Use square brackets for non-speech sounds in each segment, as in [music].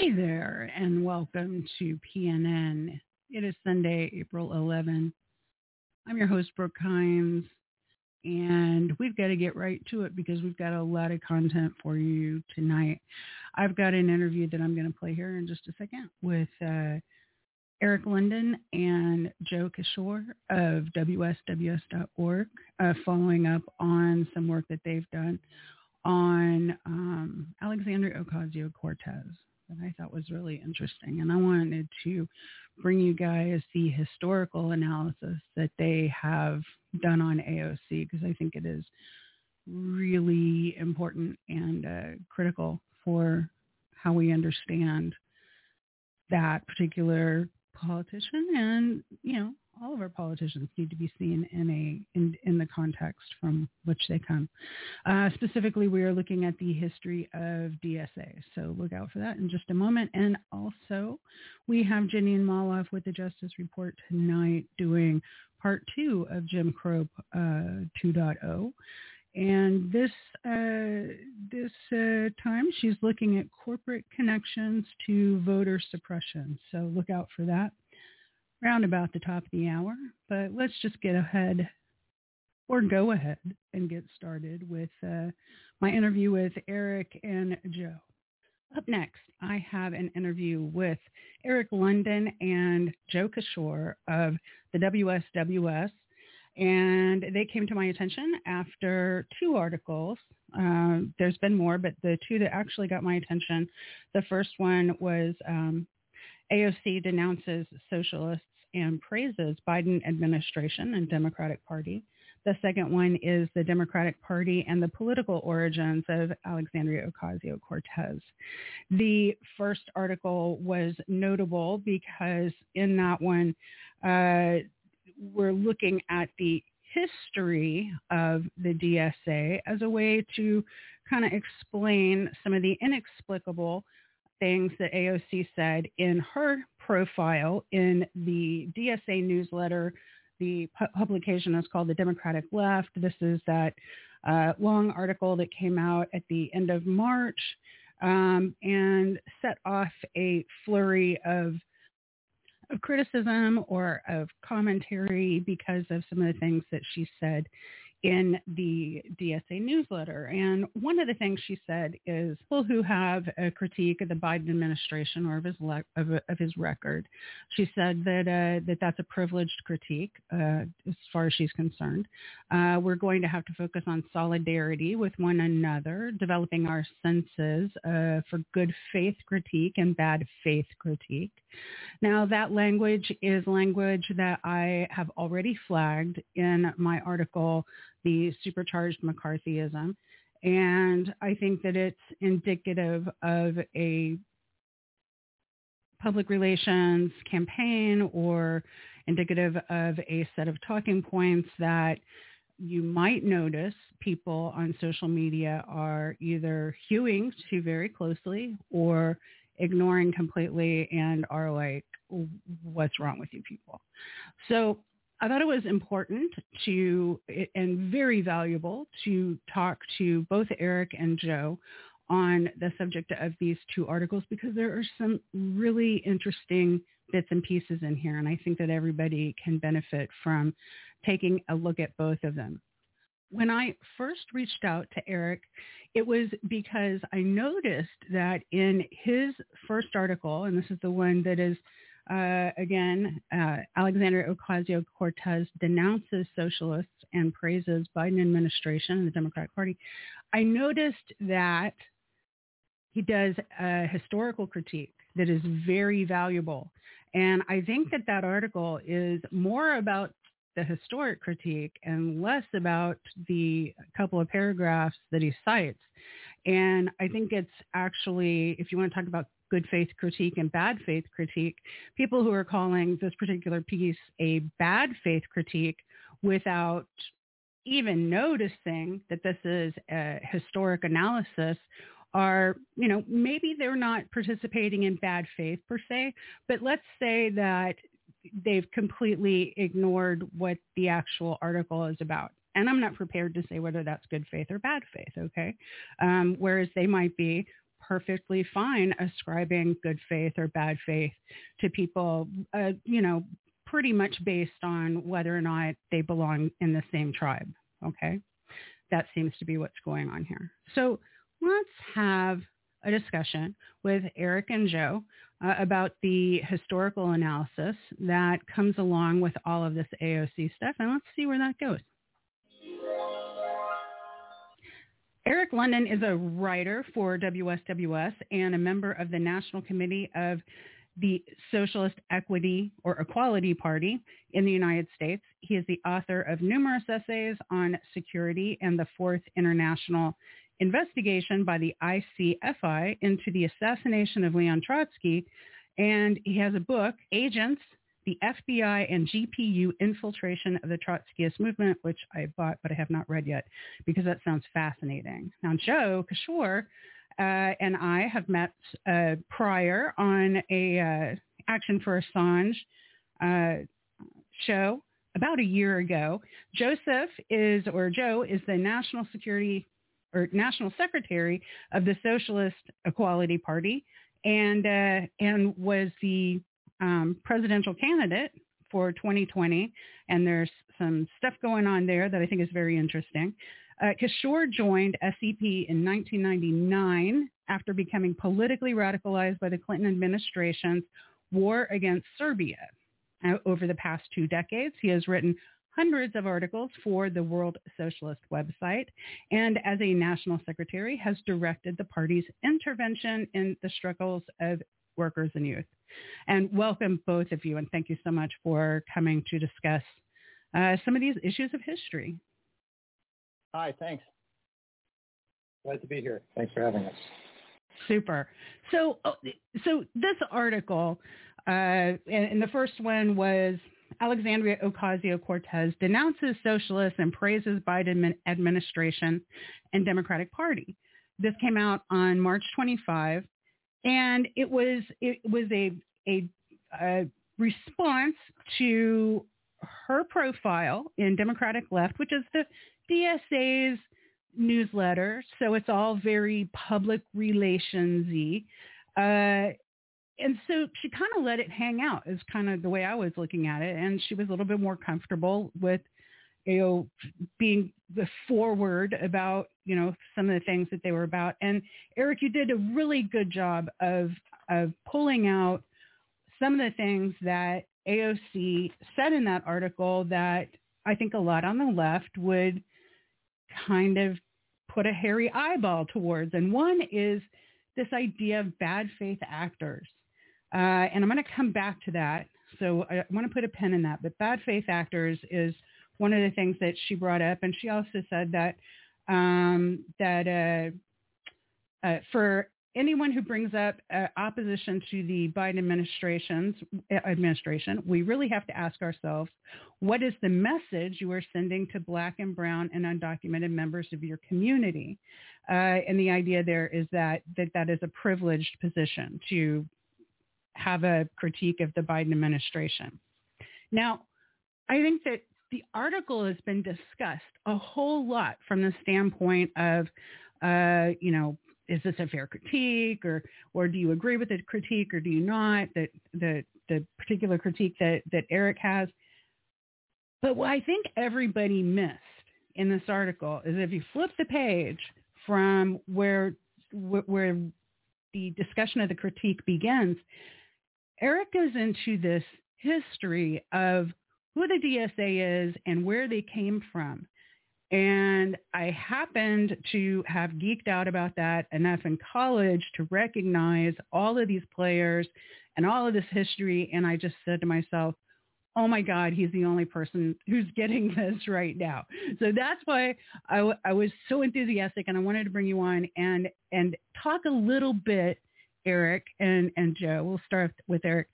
Hey there, and welcome to PNN. It is Sunday, April 11. I'm your host, Brook Hines, and we've got to get right to it because we've got a lot of content for you tonight. I've got an interview that I'm going to play here in just a second with uh, Eric London and Joe Kishore of WSWS.org, uh, following up on some work that they've done on um, Alexandria Ocasio-Cortez that I thought was really interesting. And I wanted to bring you guys the historical analysis that they have done on AOC because I think it is really important and uh, critical for how we understand that particular politician and, you know, all of our politicians need to be seen in a in, in the context from which they come. Uh, specifically, we are looking at the history of DSA, so look out for that in just a moment. And also, we have Jeanine Molloff with the Justice Report tonight doing part two of Jim Crow uh, 2.0. And this uh, this uh, time, she's looking at corporate connections to voter suppression. So look out for that round about the top of the hour. But let's just get ahead or go ahead and get started with uh, my interview with Eric and Joe. Up next, I have an interview with Eric London and Joe Kishore of the WSWS. And they came to my attention after two articles. Uh, there's been more, but the two that actually got my attention, the first one was um, AOC denounces socialists and praises Biden administration and Democratic Party. The second one is the Democratic Party and the political origins of Alexandria Ocasio-Cortez. The first article was notable because in that one, uh, we're looking at the history of the DSA as a way to kind of explain some of the inexplicable things that AOC said in her profile in the DSA newsletter. The pu- publication is called The Democratic Left. This is that uh, long article that came out at the end of March um, and set off a flurry of of criticism or of commentary because of some of the things that she said in the DSA newsletter. And one of the things she said is people who have a critique of the Biden administration or of his le- of, of, his record, she said that uh, that that's a privileged critique uh, as far as she's concerned. Uh, we're going to have to focus on solidarity with one another, developing our senses uh, for good faith critique and bad faith critique. Now that language is language that I have already flagged in my article the supercharged McCarthyism. And I think that it's indicative of a public relations campaign or indicative of a set of talking points that you might notice people on social media are either hewing to very closely or ignoring completely and are like, what's wrong with you people? So I thought it was important to and very valuable to talk to both Eric and Joe on the subject of these two articles because there are some really interesting bits and pieces in here and I think that everybody can benefit from taking a look at both of them. When I first reached out to Eric, it was because I noticed that in his first article, and this is the one that is uh, again, uh, Alexandria Ocasio-Cortez denounces socialists and praises Biden administration and the Democratic Party. I noticed that he does a historical critique that is very valuable. And I think that that article is more about the historic critique and less about the couple of paragraphs that he cites. And I think it's actually, if you want to talk about good faith critique and bad faith critique, people who are calling this particular piece a bad faith critique without even noticing that this is a historic analysis are, you know, maybe they're not participating in bad faith per se, but let's say that they've completely ignored what the actual article is about. And I'm not prepared to say whether that's good faith or bad faith, okay? Um, whereas they might be perfectly fine ascribing good faith or bad faith to people, uh, you know, pretty much based on whether or not they belong in the same tribe. Okay. That seems to be what's going on here. So let's have a discussion with Eric and Joe uh, about the historical analysis that comes along with all of this AOC stuff, and let's see where that goes. Eric London is a writer for WSWS and a member of the National Committee of the Socialist Equity or Equality Party in the United States. He is the author of numerous essays on security and the Fourth International investigation by the ICFI into the assassination of Leon Trotsky. And he has a book, Agents, the FBI and GPU infiltration of the Trotskyist movement, which I bought but I have not read yet because that sounds fascinating. Now, Joe Kishore uh, and I have met uh, prior on a uh, Action for Assange uh, show about a year ago. Joseph is, or Joe is the National Security or national secretary of the Socialist Equality Party, and uh, and was the um, presidential candidate for 2020. And there's some stuff going on there that I think is very interesting. Uh, Kishore joined SEP in 1999 after becoming politically radicalized by the Clinton administration's war against Serbia. Over the past two decades, he has written hundreds of articles for the World Socialist website, and as a national secretary has directed the party's intervention in the struggles of workers and youth. And welcome both of you, and thank you so much for coming to discuss uh, some of these issues of history. Hi, thanks. Glad to be here. Thanks for having us. Super. So, oh, so this article, uh, and, and the first one was Alexandria Ocasio-Cortez denounces socialists and praises Biden administration and Democratic Party. This came out on March 25, and it was it was a a, a response to her profile in Democratic Left, which is the DSA's newsletter. So it's all very public relationsy. Uh, and so she kind of let it hang out is kind of the way I was looking at it. And she was a little bit more comfortable with, you know, being the forward about, you know, some of the things that they were about. And Eric, you did a really good job of, of pulling out some of the things that AOC said in that article that I think a lot on the left would kind of put a hairy eyeball towards. And one is this idea of bad faith actors. Uh, and I'm going to come back to that. So I want to put a pin in that. But bad faith actors is one of the things that she brought up. And she also said that um, that uh, uh, for anyone who brings up uh, opposition to the Biden administration's uh, administration, we really have to ask ourselves, what is the message you are sending to black and brown and undocumented members of your community? Uh, and the idea there is that, that that is a privileged position to have a critique of the Biden administration. Now, I think that the article has been discussed a whole lot from the standpoint of, uh, you know, is this a fair critique or or do you agree with the critique or do you not that the the particular critique that that Eric has? But what I think everybody missed in this article is if you flip the page from where where the discussion of the critique begins Eric goes into this history of who the DSA is and where they came from and I happened to have geeked out about that enough in college to recognize all of these players and all of this history. And I just said to myself, oh my God, he's the only person who's [laughs] getting this right now. So that's why I, w- I was so enthusiastic and I wanted to bring you on and, and talk a little bit, Eric and, and Joe. We'll start with Eric.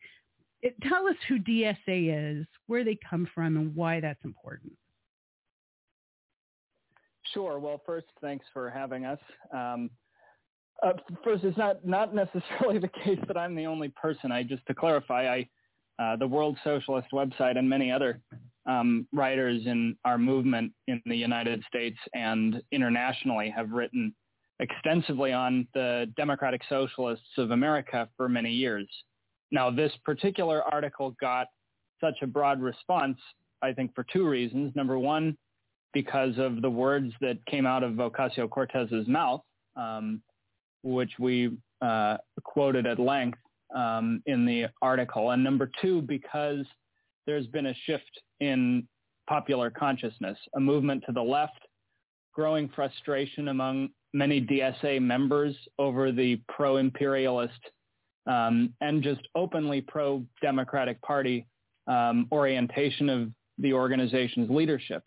It, tell us who DSA is, where they come from, and why that's important. Sure. Well, first, thanks for having us. Um, uh, first, it's not not necessarily [laughs] the case that I'm the only person. I just to clarify, I uh, the World Socialist website and many other um, writers in our movement in the United States and internationally have written extensively on the Democratic Socialists of America for many years. Now, this particular article got such a broad response, I think, for two reasons. Number one, because of the words that came out of Ocasio-Cortez's mouth, um, which we uh, quoted at length um, in the article. And number two, because there's been a shift in popular consciousness, a movement to the left, growing frustration among many DSA members over the pro-imperialist um, and just openly pro-Democratic Party um, orientation of the organization's leadership.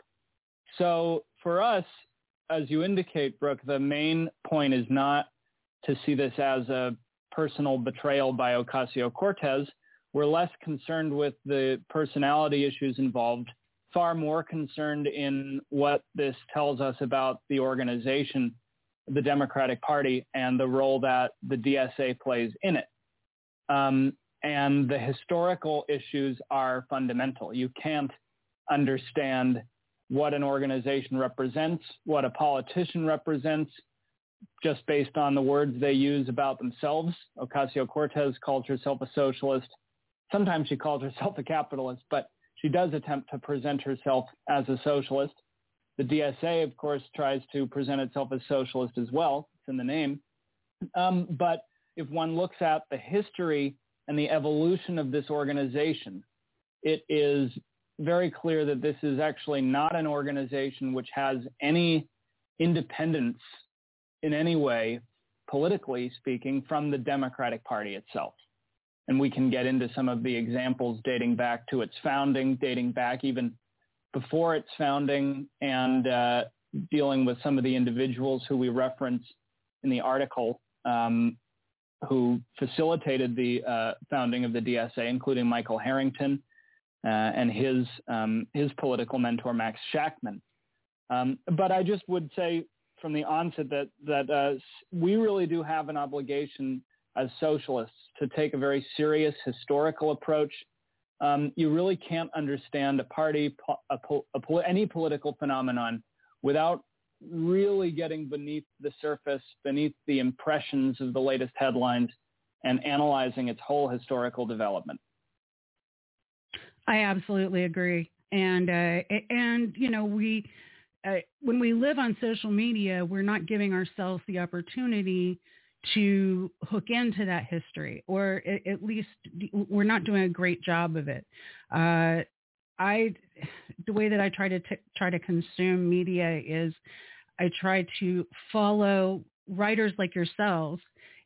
So for us, as you indicate, Brook, the main point is not to see this as a personal betrayal by Ocasio-Cortez. We're less concerned with the personality issues involved, far more concerned in what this tells us about the organization, the Democratic Party, and the role that the DSA plays in it. Um, and the historical issues are fundamental. You can't understand what an organization represents, what a politician represents, just based on the words they use about themselves. Ocasio-Cortez calls herself a socialist. Sometimes she calls herself a capitalist, but she does attempt to present herself as a socialist. The DSA, of course, tries to present itself as socialist as well. It's in the name. Um, but if one looks at the history and the evolution of this organization, it is very clear that this is actually not an organization which has any independence in any way, politically speaking, from the Democratic Party itself. And we can get into some of the examples dating back to its founding, dating back even before its founding, and uh, dealing with some of the individuals who we reference in the article um, who facilitated the uh, founding of the DSA, including Michael Harrington uh, and his um, his political mentor Max Shachtman. Um, but I just would say from the onset that that uh, we really do have an obligation as socialists to take a very serious historical approach. Um, you really can't understand a party, a, a, any political phenomenon without really getting beneath the surface, beneath the impressions of the latest headlines, and analyzing its whole historical development. I absolutely agree, and uh, and you know we uh, when we live on social media, we're not giving ourselves the opportunity to hook into that history, or at least we're not doing a great job of it. Uh, I, the way that I try to t- try to consume media is I try to follow writers like yourselves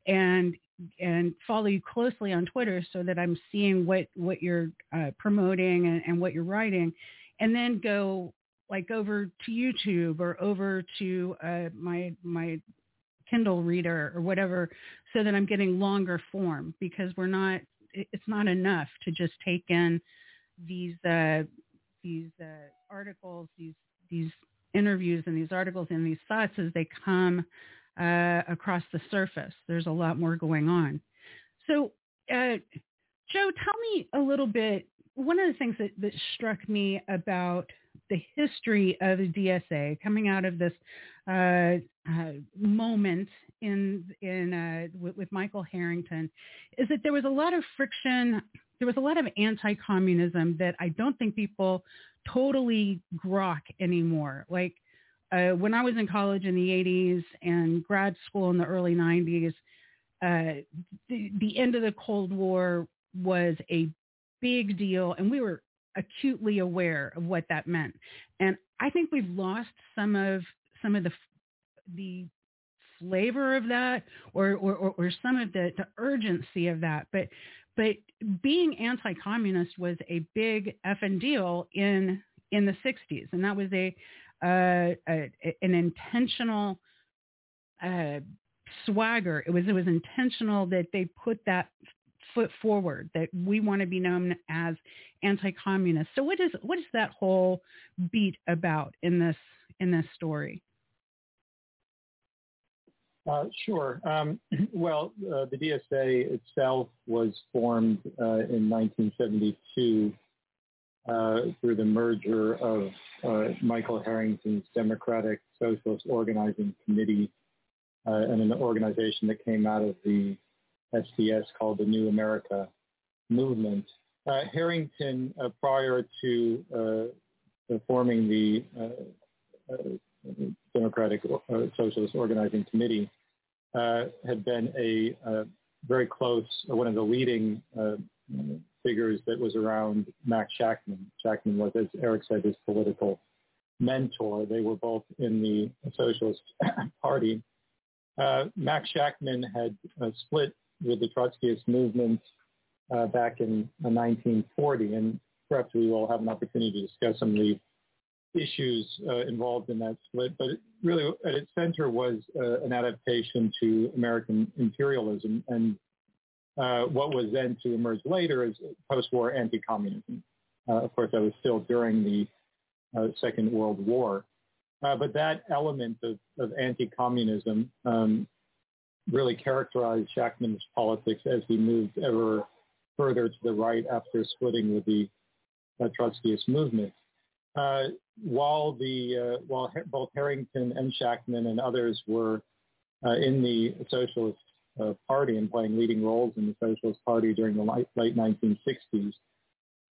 and and follow you closely on Twitter so that I'm seeing what what you're uh, promoting and, and what you're writing, and then go like over to YouTube or over to uh, my my Kindle reader or whatever, so that I'm getting longer form because we're not. It's not enough to just take in these uh, these uh, articles, these these interviews and these articles and these thoughts as they come uh, across the surface. There's a lot more going on. So, uh, Joe, tell me a little bit. One of the things that, that struck me about the history of the DSA coming out of this uh, uh, moment in in uh, with, with, Michael Harrington is that there was a lot of friction. There was a lot of anti-communism that I don't think people totally grok anymore. Like uh, when I was in college in the 80s and grad school in the early 90s, uh, the, the end of the Cold War was a big deal, and we were acutely aware of what that meant. And I think we've lost some of some of the the flavor of that, or or, or some of the, the urgency of that. But but being anti-communist was a big effing deal in in the 60s, and that was a, uh, a an intentional uh, swagger. It was it was intentional that they put that foot forward that we want to be known as anti-communist. So what is what is that whole beat about in this in this story? Uh, sure. Um, [clears throat] well, uh, the DSA itself was formed uh, in 1972 uh, through the merger of uh, Michael Harrington's Democratic Socialist Organizing Committee uh, and an organization that came out of the SDS called the New America Movement. Harrington, prior to forming the Democratic Socialist Organizing Committee, had been a very close, one of the leading figures that was around Max Shachtman. Shachtman was, as Eric said, his political mentor. They were both in the Socialist [coughs] Party. Uh, Max Shachtman had uh, split with the Trotskyist movement uh, back in 1940, and perhaps we will have an opportunity to discuss some of the issues uh, involved in that split. But it really, at its center was uh, an adaptation to American imperialism and uh, what was then to emerge later as post-war anti-communism. of course, that was still during the Second World War. Uh, but that element of, of anti-communism um, really characterized Shachtman's politics as he moved ever further to the right after splitting with the uh, Trotskyist movement. Uh, while the uh, while both Harrington and Shachtman and others were uh, in the Socialist uh, Party and playing leading roles in the Socialist Party during the late, late 1960s,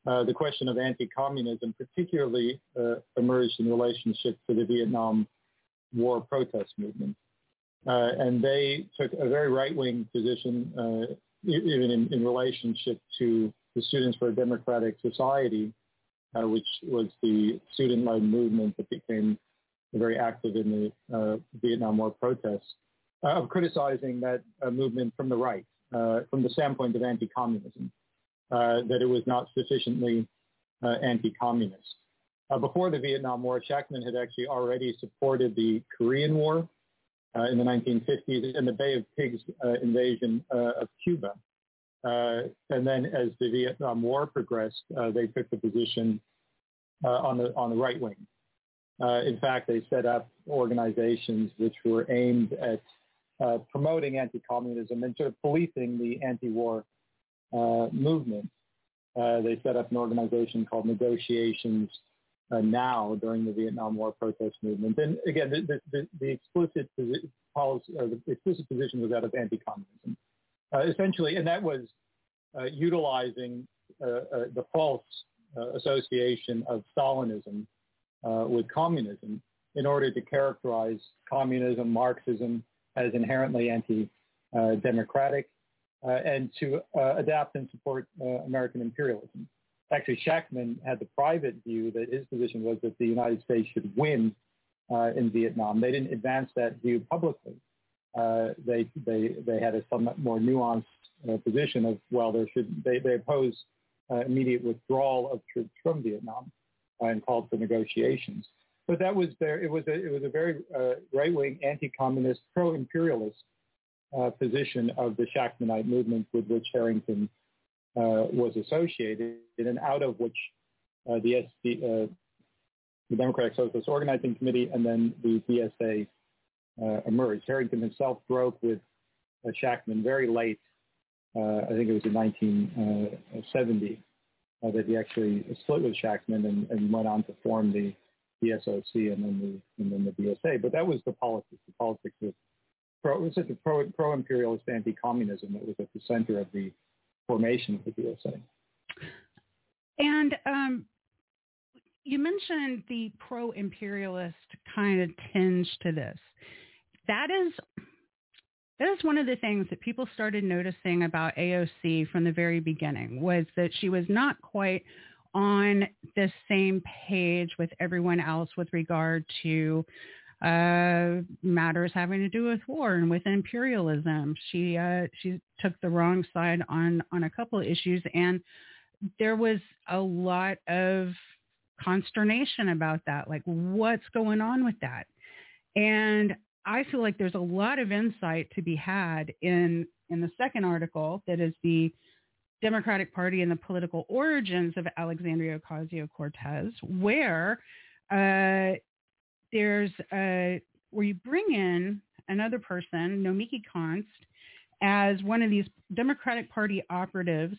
uh, the question of anti-communism particularly uh, emerged in relationship to the Vietnam War protest movement. And they took a very right-wing position, even in, in, relationship to the Students for a Democratic Society, uh, which was the student-led movement that became very active in the uh, Vietnam War protests, of criticizing that movement from the right, from the standpoint of anti-communism. Uh, that it was not sufficiently uh, anti-communist. Uh, before the Vietnam War, Shachtman had actually already supported the Korean War in the 1950s and the Bay of Pigs invasion of Cuba. And then as the Vietnam War progressed, they took the position on the on the right wing. Uh, in fact, they set up organizations which were aimed at uh, promoting anti-communism and sort of policing the anti-war uh, movement. Uh, they set up an organization called Negotiations uh, Now during the Vietnam War protest movement. And again, the, the, the explicit policy, or the explicit position was that of anti-communism, Uh, essentially, and that was uh, utilizing uh, the false association of Stalinism with communism in order to characterize communism, Marxism as inherently anti-democratic uh, and to uh, adapt and support uh, American imperialism. Actually, Shachtman had the private view that his position was that the United States should win in Vietnam. They didn't advance that view publicly. They, they, they had a somewhat more nuanced position of, well, there should, they, they oppose immediate withdrawal of troops from Vietnam and called for negotiations. But that was there. It was a it was a very uh, right-wing, anti-communist, pro-imperialist uh, position of the Shachtmanite movement with which Harrington uh, was associated, and out of which uh, the, SD, uh, the Democratic Socialist Organizing Committee and then the DSA uh, emerged. Harrington himself broke with uh, Shachtman very late. I think it was in 1970 that he actually split with Shachtman and, and, went on to form the, the SOC and then the, and then the DSA. But that was the politics, the politics of pro, it was a pro, pro-imperialist anti-communism that was at the center of the formation of the DSA. And um, you mentioned the pro-imperialist kind of tinge to this. That is that is one of the things that people started noticing about AOC from the very beginning was that she was not quite on the same page with everyone else with regard to uh, matters having to do with war and with imperialism. She uh, she took the wrong side on on a couple of issues, and there was a lot of consternation about that. Like, what's going on with that? And I feel like there's a lot of insight to be had in in the second article that is the Democratic Party and the political origins of Alexandria Ocasio-Cortez, where uh, there's a, where you bring in another person, Nomiki Konst, as one of these Democratic Party operatives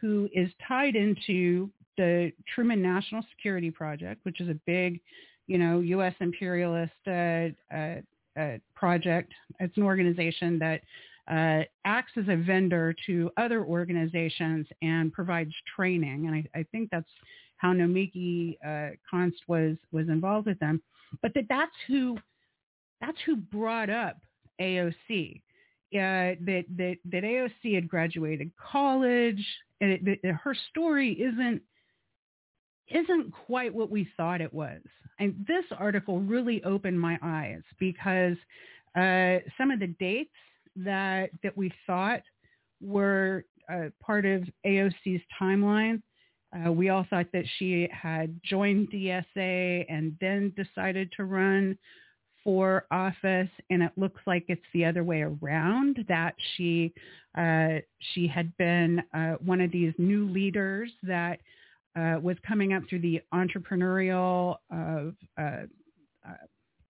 who is tied into the Truman National Security Project, which is a big, you know, U.S. imperialist uh, uh, project. It's an organization that uh, acts as a vendor to other organizations and provides training. And I, I think that's how Nomiki uh, Konst was was involved with them. But that that's who that's who brought up AOC. Uh, that that that AOC had graduated college. And it, that her story isn't isn't quite what we thought it was. And this article really opened my eyes because uh, some of the dates that that we thought were uh, part of AOC's timeline. Uh, we all thought that she had joined DSA and then decided to run for office, and it looks like it's the other way around. That she uh, she had been uh, one of these new leaders that uh, was coming up through the entrepreneurial of uh,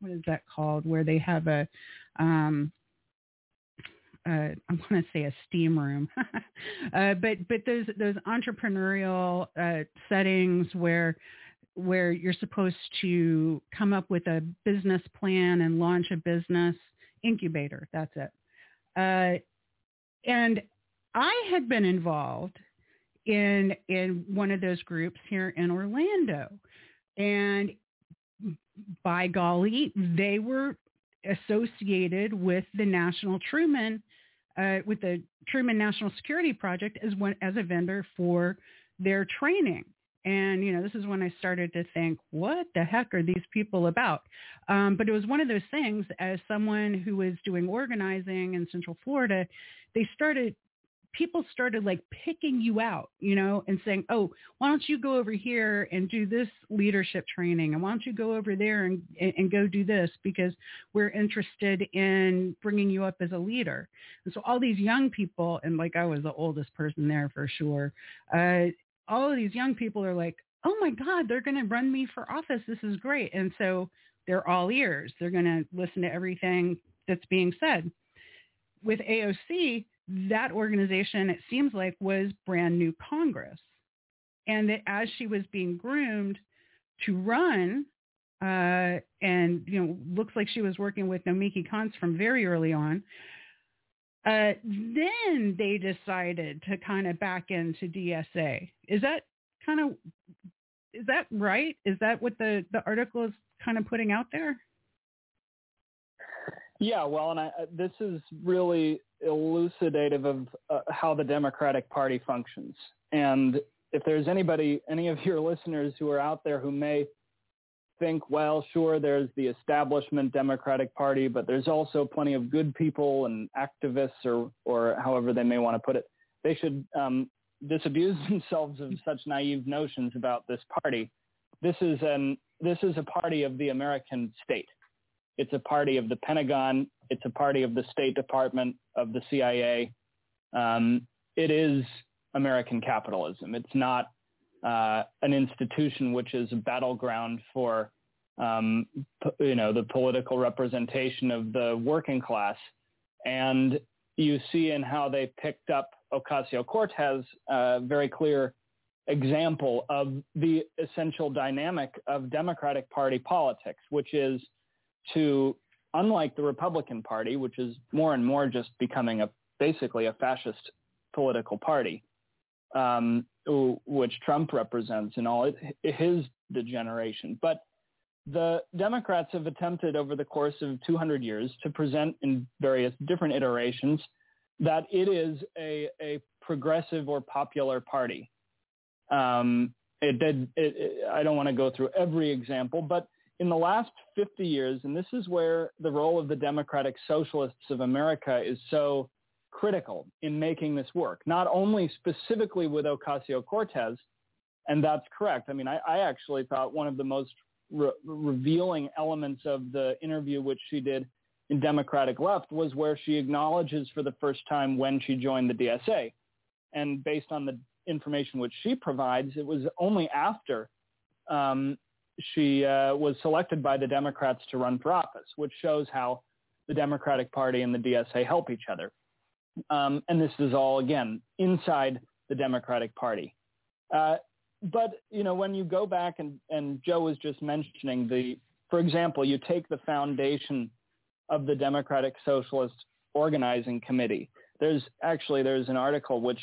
what is that called, where they have a um, uh, I want to say a steam room, [laughs] uh, but but those those entrepreneurial uh, settings where where you're supposed to come up with a business plan and launch a business incubator. That's it. Uh, and I had been involved in in one of those groups here in Orlando, and by golly, they were associated with the National Truman, uh, with the Truman National Security Project as one as a vendor for their training. And you know, this is when I started to think, what the heck are these people about? Um, but it was one of those things. As someone who was doing organizing in Central Florida, they started people started like picking you out, you know, and saying, oh, why don't you go over here and do this leadership training? And why don't you go over there and, and go do this because we're interested in bringing you up as a leader. And so all these young people, and like I was the oldest person there for sure, uh, all of these young people are like, oh my God, they're going to run me for office. This is great. And so they're all ears. They're going to listen to everything that's being said. With AOC, that organization, it seems like, was Brand New Congress. And that as she was being groomed to run, uh, and, you know, looks like she was working with Nomiki Konst from very early on, uh, then they decided to kind of back into DSA. Is that kind of, is that right? Is that what the, the article is kind of putting out there? Yeah, well, and I, this is really elucidative of uh, how the Democratic Party functions. And if there's anybody, any of your listeners who are out there who may think, well, sure, there's the establishment Democratic Party, but there's also plenty of good people and activists, or or however they may want to put it. They should um, disabuse [laughs] themselves of such naive notions about this party. This is an this is a party of the American state. It's a party of the Pentagon. It's a party of the State Department, of the CIA. Um, it is American capitalism. It's not uh, an institution which is a battleground for, um, p- you know, the political representation of the working class. And you see in how they picked up Ocasio-Cortez a very clear example of the essential dynamic of Democratic Party politics, which is – to, unlike the Republican Party, which is more and more just becoming a basically a fascist political party, um, which Trump represents in all his degeneration. But the Democrats have attempted over the course of 200 years to present in various different iterations that it is a, a progressive or popular party. Um, it did. It, it, I don't want to go through every example, but in the last 50 years, and this is where the role of the Democratic Socialists of America is so critical in making this work, not only specifically with Ocasio-Cortez, and that's correct. I mean, I, I actually thought one of the most re- revealing elements of the interview which she did in Democratic Left was where she acknowledges for the first time when she joined the DSA. And based on the information which she provides, it was only after um, she uh, was selected by the Democrats to run for office, which shows how the Democratic Party and the DSA help each other. Um, and this is all, again, inside the Democratic Party. Uh, but, you know, when you go back and, and Joe was just mentioning the, for example, you take the foundation of the Democratic Socialist Organizing Committee. There's actually there's an article which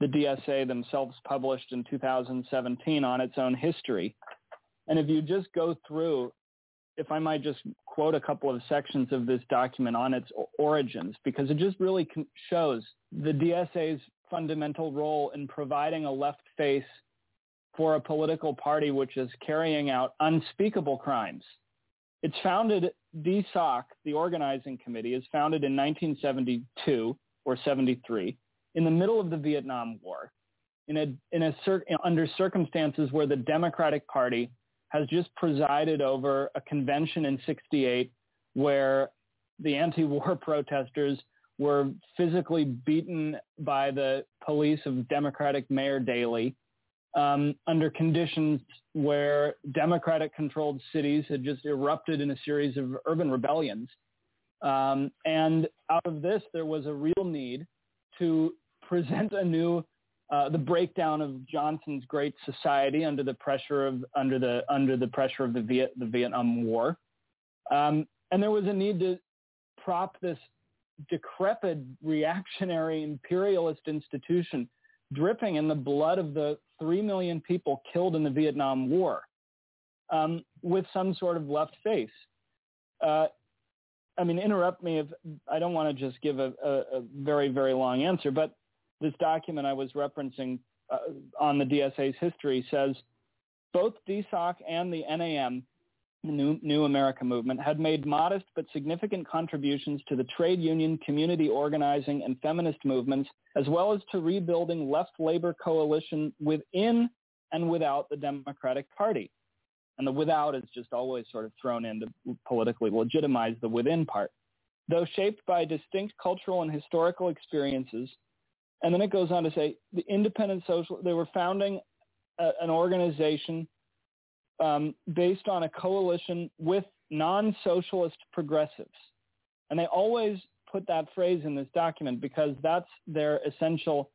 the DSA themselves published in 2017 on its own history. And if you just go through, if I might just quote a couple of sections of this document on its origins, because it just really shows the DSA's fundamental role in providing a left face for a political party which is carrying out unspeakable crimes. It's founded, DSOC, the organizing committee, is founded in 1972 or 73 in the middle of the Vietnam War, in a, in a under circumstances where the Democratic Party has just presided over a convention in 68 where the anti-war [laughs] protesters were physically beaten by the police of Democratic Mayor Daley um, under conditions where Democratic-controlled cities had just erupted in a series of urban rebellions. Um, and out of this, there was a real need to [laughs] present a new uh, the breakdown of Johnson's Great Society under the pressure of under the under the pressure of the Viet, the Vietnam War, um, and there was a need to prop this decrepit reactionary imperialist institution dripping in the blood of the three million people killed in the Vietnam War um, with some sort of left face. Uh, I mean, interrupt me if I don't want to just give a, a, a very, very long answer, but this document I was referencing uh, on the DSA's history says both DSOC and the NAM, New, New America Movement, had made modest but significant contributions to the trade union, community organizing, and feminist movements, as well as to rebuilding left labor coalition within and without the Democratic Party. And the without is just always sort of thrown in to politically legitimize the within part. Though shaped by distinct cultural and historical experiences, and then it goes on to say the independent social, they were founding a, an organization um, based on a coalition with non-socialist progressives. And they always put that phrase in this document because that's their essential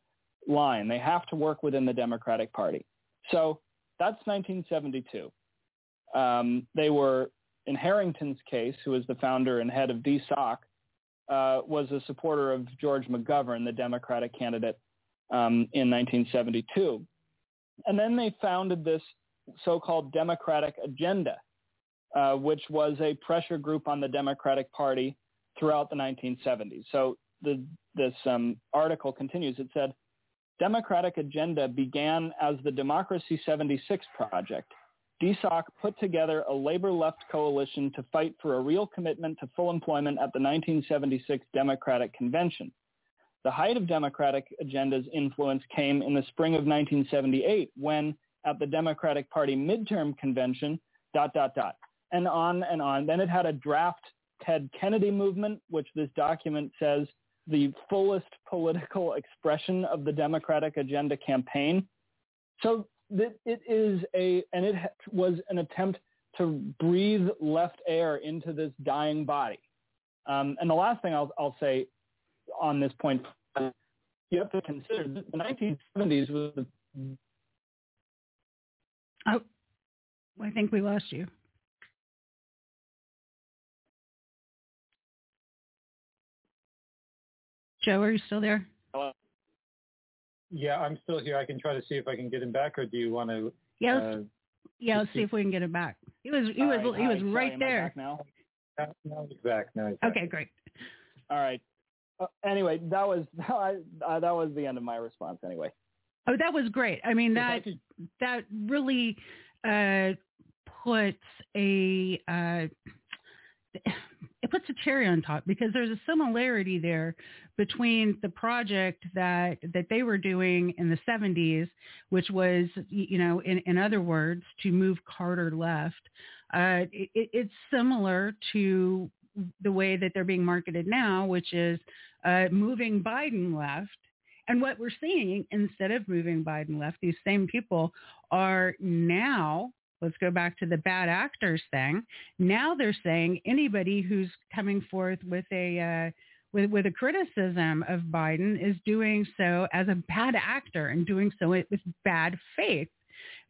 line. They have to work within the Democratic Party. So that's 1972. Um, they were, in Harrington's case, who was the founder and head of DSOC, uh, was a supporter of George McGovern, the Democratic candidate um, in 1972. And then they founded this so-called Democratic Agenda, uh, which was a pressure group on the Democratic Party throughout the 1970s. So the, this um, article continues. It said, Democratic Agenda began as the Democracy 76 project, DSOC put together a labor left coalition to fight for a real commitment to full employment at the 1976 Democratic Convention. The height of Democratic agenda's influence came in the spring of 1978 when at the Democratic Party midterm convention, dot, dot, dot, and on and on. Then it had a draft Ted Kennedy movement, which this document says the fullest political [laughs] expression of the Democratic agenda campaign. So that it is a, and it was an attempt to breathe left air into this dying body. Um, and the last thing I'll, I'll say on this point, you have to consider the 1970s was the Oh, I think we lost you. Joe, are you still there? Hello. Yeah, I'm still here. I can try to see if I can get him back, or do you want to? Yeah, let's, uh, yeah. Let's see if we can get him back. He was he was right, he was right, right there. now. No, he's back. No, he's back. Okay, great. All right. Uh, anyway, that was [laughs] uh, that was the end of my response. Anyway. Oh, that was great. I mean that that really uh, puts a uh, it puts a cherry on top because there's a similarity there between the project that that they were doing in the 70s, which was, you know, in, in other words, to move Carter left. Uh, it, it's similar to the way that they're being marketed now, which is uh, moving Biden left. And what we're seeing, instead of moving Biden left, these same people are now let's go back to the bad actors thing. Now they're saying anybody who's coming forth with a uh, with, with a criticism of Biden is doing so as a bad actor and doing so with bad faith.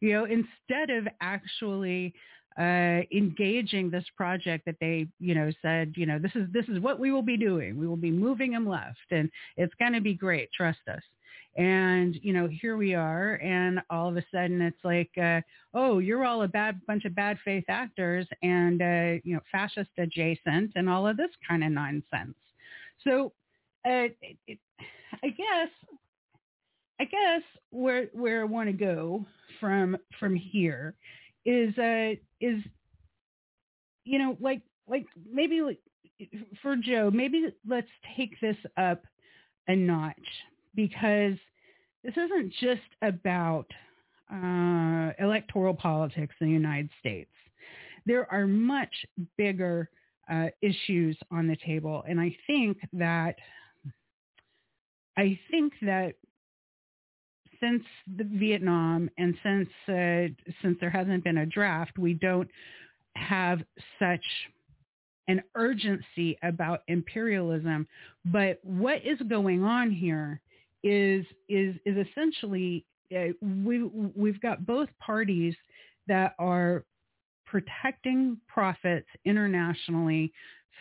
You know, instead of actually uh, engaging this project that they, you know, said, you know, this is this is what we will be doing. We will be moving them left, and it's going to be great. Trust us. And you know, here we are, and all of a sudden it's like, uh, oh, you're all a bad bunch of bad faith actors, and uh, you know, fascist adjacent, and all of this kind of nonsense. So, uh, it, it, I guess, I guess where where I want to go from from here is uh is you know like like maybe like for Joe maybe let's take this up a notch because this isn't just about uh, electoral politics in the United States. There are much bigger uh, issues on the table, and I think that I think that since the Vietnam and since uh, since there hasn't been a draft, we don't have such an urgency about imperialism. But what is going on here is is is essentially uh, we we've got both parties that are protecting profits internationally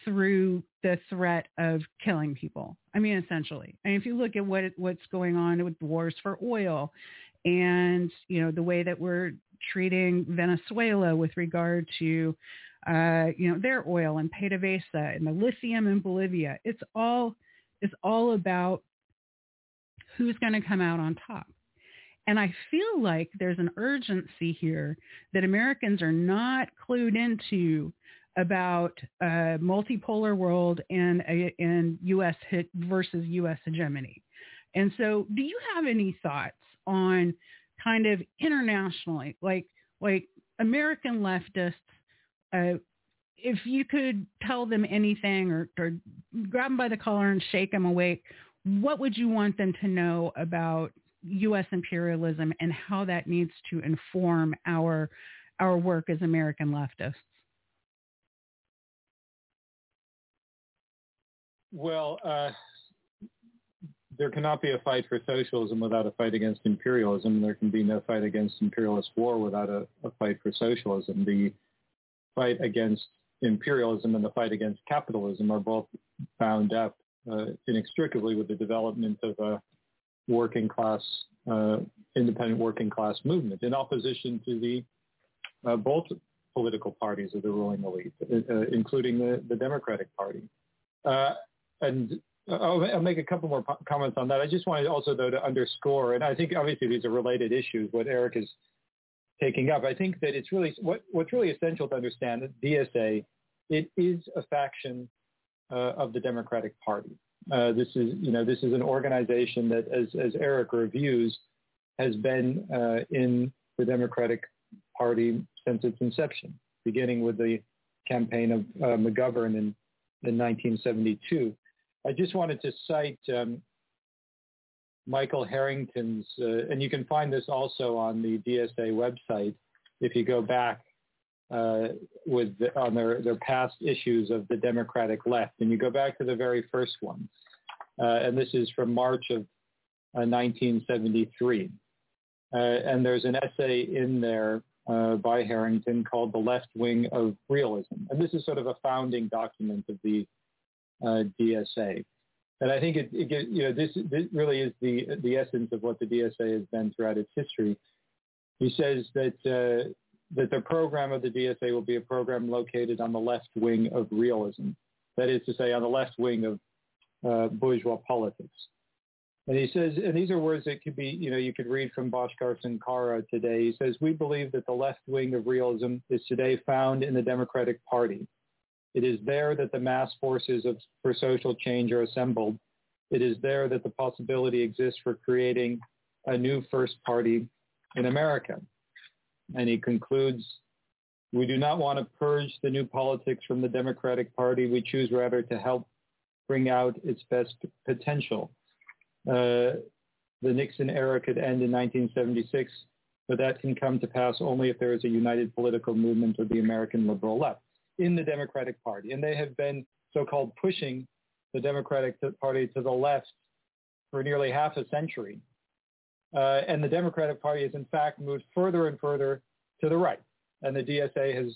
through the threat of killing people. I mean, essentially. And if you look at what what's going on with wars for oil, and you know the way that we're treating Venezuela with regard to uh, you know their oil and PDVSA and the lithium in Bolivia, it's all it's all about who's going to come out on top. And I feel like there's an urgency here that Americans are not clued into about a multipolar world and a, and U.S. hit versus U.S. hegemony. And so, do you have any thoughts on kind of internationally, like like American leftists? Uh, if you could tell them anything or, or grab them by the collar and shake them awake, what would you want them to know about U.S. imperialism and how that needs to inform our our work as American leftists? Well, uh, there cannot be a fight for socialism without a fight against imperialism. There can be no fight against imperialist war without a, a fight for socialism. The fight against imperialism and the fight against capitalism are both bound up uh, inextricably with the development of a working class, uh, independent working class movement in opposition to the uh, both political parties of the ruling elite, uh, uh, including the, the Democratic Party. Uh, and I'll, I'll, make a couple more po- comments on that. I just wanted also, though, to underscore, and I think obviously these are related issues, what Eric is taking up. I think that it's really, what, what's really essential to understand that DSA, it is a faction of the Democratic Party. Uh, this is, you know, this is an organization that, as, as Eric reviews, has been uh, in the Democratic Party since its inception, beginning with the campaign of uh, McGovern in, in 1972. I just wanted to cite um, Michael Harrington's, uh, and you can find this also on the DSA website if you go back uh, with the, on their, their past issues of the Democratic left. And you go back to the very first one. Uh, and this is from March of 1973. Uh, uh, and there's an essay in there uh, by Harrington called The Left Wing of Realism. And this is sort of a founding document of the uh, DSA. And I think it, it you know, this, this really is the, the essence of what the DSA has been throughout its history. He says that, uh, that the program of the DSA will be a program located on the left wing of realism. That is to say, on the left wing of uh, bourgeois politics. And he says, and these are words that could be, you know, you could read from Bhaskar Sunkara today. He says, we believe that the left wing of realism is today found in the Democratic Party. It is there that the mass forces of, for social change are assembled. It is there that the possibility exists for creating a new first party in America. And he concludes, we do not want to purge the new politics from the Democratic Party. We choose rather to help bring out its best potential. Uh, the Nixon era could end in 1976, but that can come to pass only if there is a united political movement of the American liberal left in the Democratic Party. And they have been so-called pushing the Democratic Party to the left for nearly half a century. Uh, and the Democratic Party has in fact moved further and further to the right. and the DSA has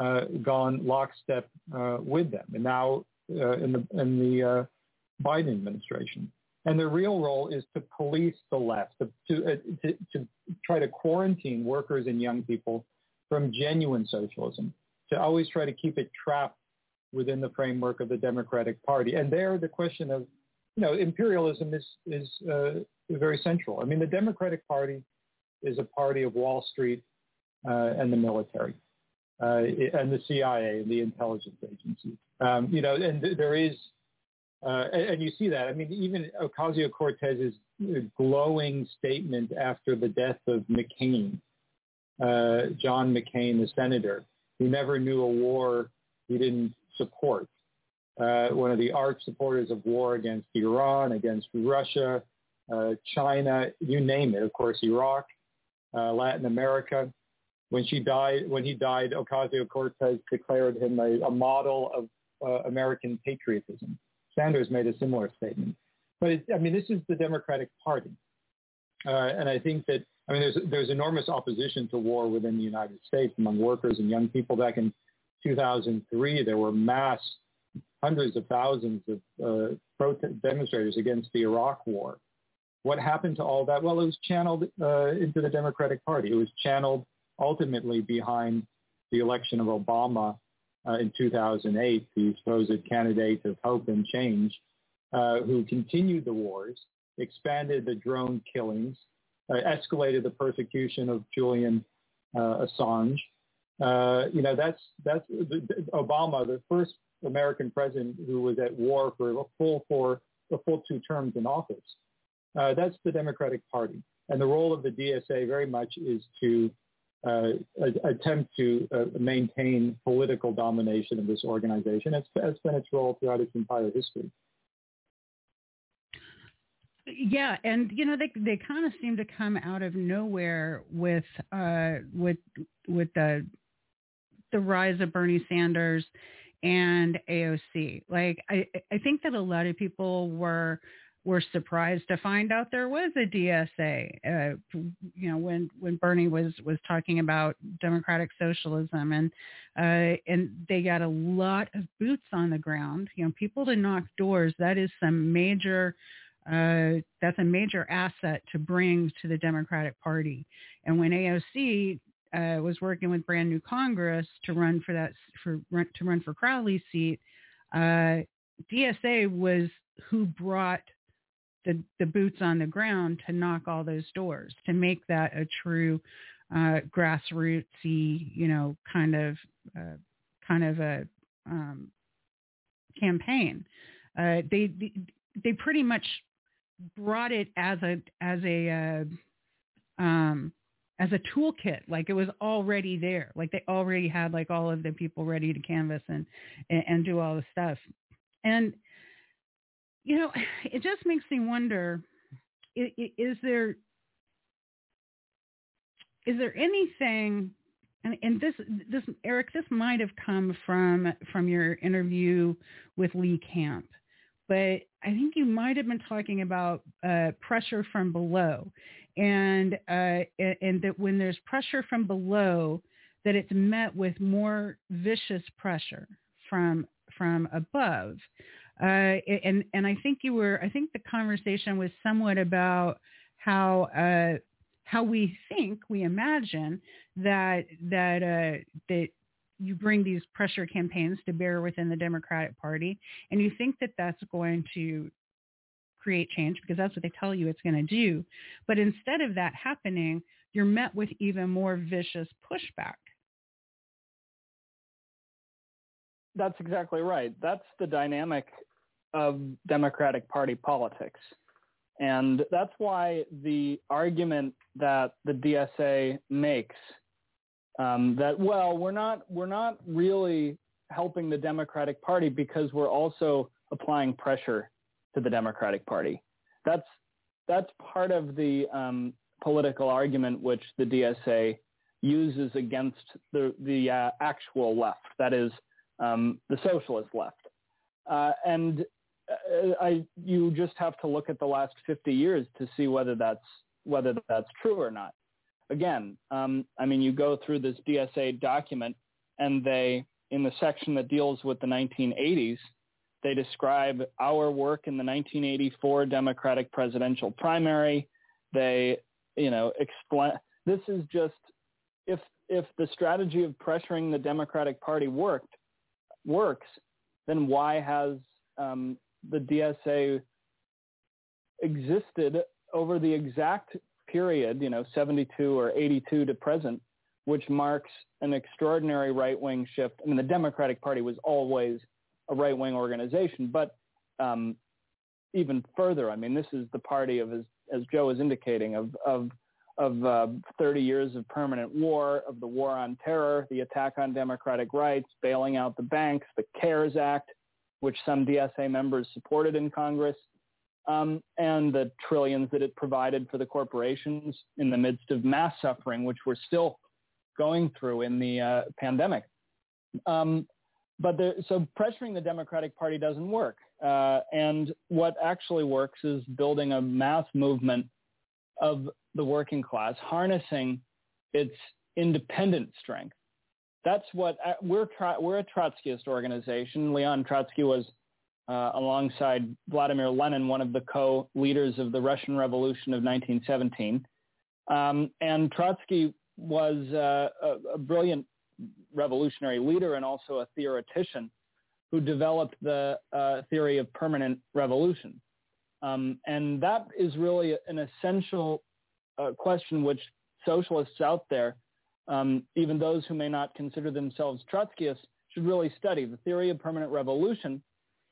uh, gone lockstep uh, with them, and now uh, in the in the uh, Biden administration. And their real role is to police the left, to, to, uh, to, to try to quarantine workers and young people from genuine socialism, to always try to keep it trapped within the framework of the Democratic Party. And there, the question of, you know, imperialism is is uh, very central. I mean, the Democratic Party is a party of Wall Street uh, and the military uh, and the CIA and the intelligence agencies. Um, you know, and th- there is, uh, and, and, you see that. I mean, even Ocasio-Cortez's glowing statement after the death of McCain, uh, John McCain, the senator, who never knew a war he didn't support. Uh, one of the arch supporters of war against Iran, against Russia, uh, China, you name it. Of course, Iraq, uh, Latin America. When she died, when he died, Ocasio-Cortez declared him a, a model of uh, American patriotism. Sanders made a similar statement. But it, I mean, this is the Democratic Party, uh, and I think that I mean, there's there's enormous opposition to war within the United States among workers and young people. Back in 2003, there were mass hundreds of thousands of uh, protest demonstrators against the Iraq War. What happened to all that? Well, it was channeled uh, into the Democratic Party. It was channeled ultimately behind the election of Obama uh, in 2008, the supposed candidate of hope and change, uh, who continued the wars, expanded the drone killings, uh, escalated the persecution of Julian uh, Assange. Uh, you know, that's that's Obama, the first American president who was at war for a full for a full two terms in office. Uh, that's the Democratic Party. And the role of the DSA very much is to uh, attempt to uh, maintain political domination of this organization. It's, it's been its role throughout its entire history. Yeah, and you know they they kind of seem to come out of nowhere with uh, with with the the rise of Bernie Sanders and AOC. Like I I think that a lot of people were were surprised to find out there was a DSA. Uh, you know, when when Bernie was was talking about democratic socialism, and uh, and they got a lot of boots on the ground. You know, people to knock doors. That is some major. Uh, that's a major asset to bring to the Democratic Party. And when AOC uh, was working with Brand New Congress to run for that for to run for Crowley's seat, uh, DSA was who brought the, the boots on the ground to knock all those doors, to make that a true uh, grassrootsy, you know, kind of uh, kind of a um, campaign. Uh, they, they pretty much brought it as a as a uh, um, as a toolkit, like it was already there. Like they already had like all of the people ready to canvas and and, and do all the stuff. And you know, [sighs] it just makes me wonder: is there is there anything? And, and this this Eric, this might have come from from your interview with Lee Camp, but I think you might have been talking about uh, pressure from below, and uh, and that when there's pressure from below, that it's met with more vicious pressure from from above. Uh, and and I think you were I think the conversation was somewhat about how uh, how we think we imagine that that uh, that you bring these pressure campaigns to bear within the Democratic Party, and you think that that's going to create change because that's what they tell you it's going to do. But instead of that happening, you're met with even more vicious pushback. That's exactly right. That's the dynamic of Democratic Party politics. And that's why the argument that the DSA makes um, that well, we're not we're not really helping the Democratic Party because we're also applying pressure to the Democratic Party. That's that's part of the um, political argument which the DSA uses against the the uh, actual left, that is um, the socialist left. Uh, and I, you just have to look at the last 50 years to see whether that's whether that's true or not. again, um, I mean, you go through this DSA document, and they, in the section that deals with the 1980s, they describe our work in the 1984 Democratic presidential primary. They, you know, explain. This is just if if the strategy of pressuring the Democratic Party worked works, then why has um, the DSA existed over the exact period, you know, 72 or 82 to present, which marks an extraordinary right-wing shift. I mean, the Democratic Party was always a right-wing organization, but um, even further, I mean, this is the party of, as, as Joe is indicating, of, of, of uh, 30 years of permanent war, of the war on terror, the attack on democratic rights, bailing out the banks, the CARES Act, which some DSA members supported in Congress, um, and the trillions that it provided for the corporations in the midst of mass suffering, which we're still going through in the uh, pandemic. Um, but the, so pressuring the Democratic Party doesn't work. Uh, and what actually works is building a mass movement of the working class, harnessing its independent strength. That's what uh, we're. We're a Trotskyist organization. Leon Trotsky was uh, alongside Vladimir Lenin, one of the co-leaders of the Russian Revolution of 1917. Um, and Trotsky was uh, a, a, brilliant revolutionary leader and also a theoretician who developed the uh, theory of permanent revolution. Um, and that is really an essential uh, question which socialists out there, um, even those who may not consider themselves Trotskyists, should really study. The theory of permanent revolution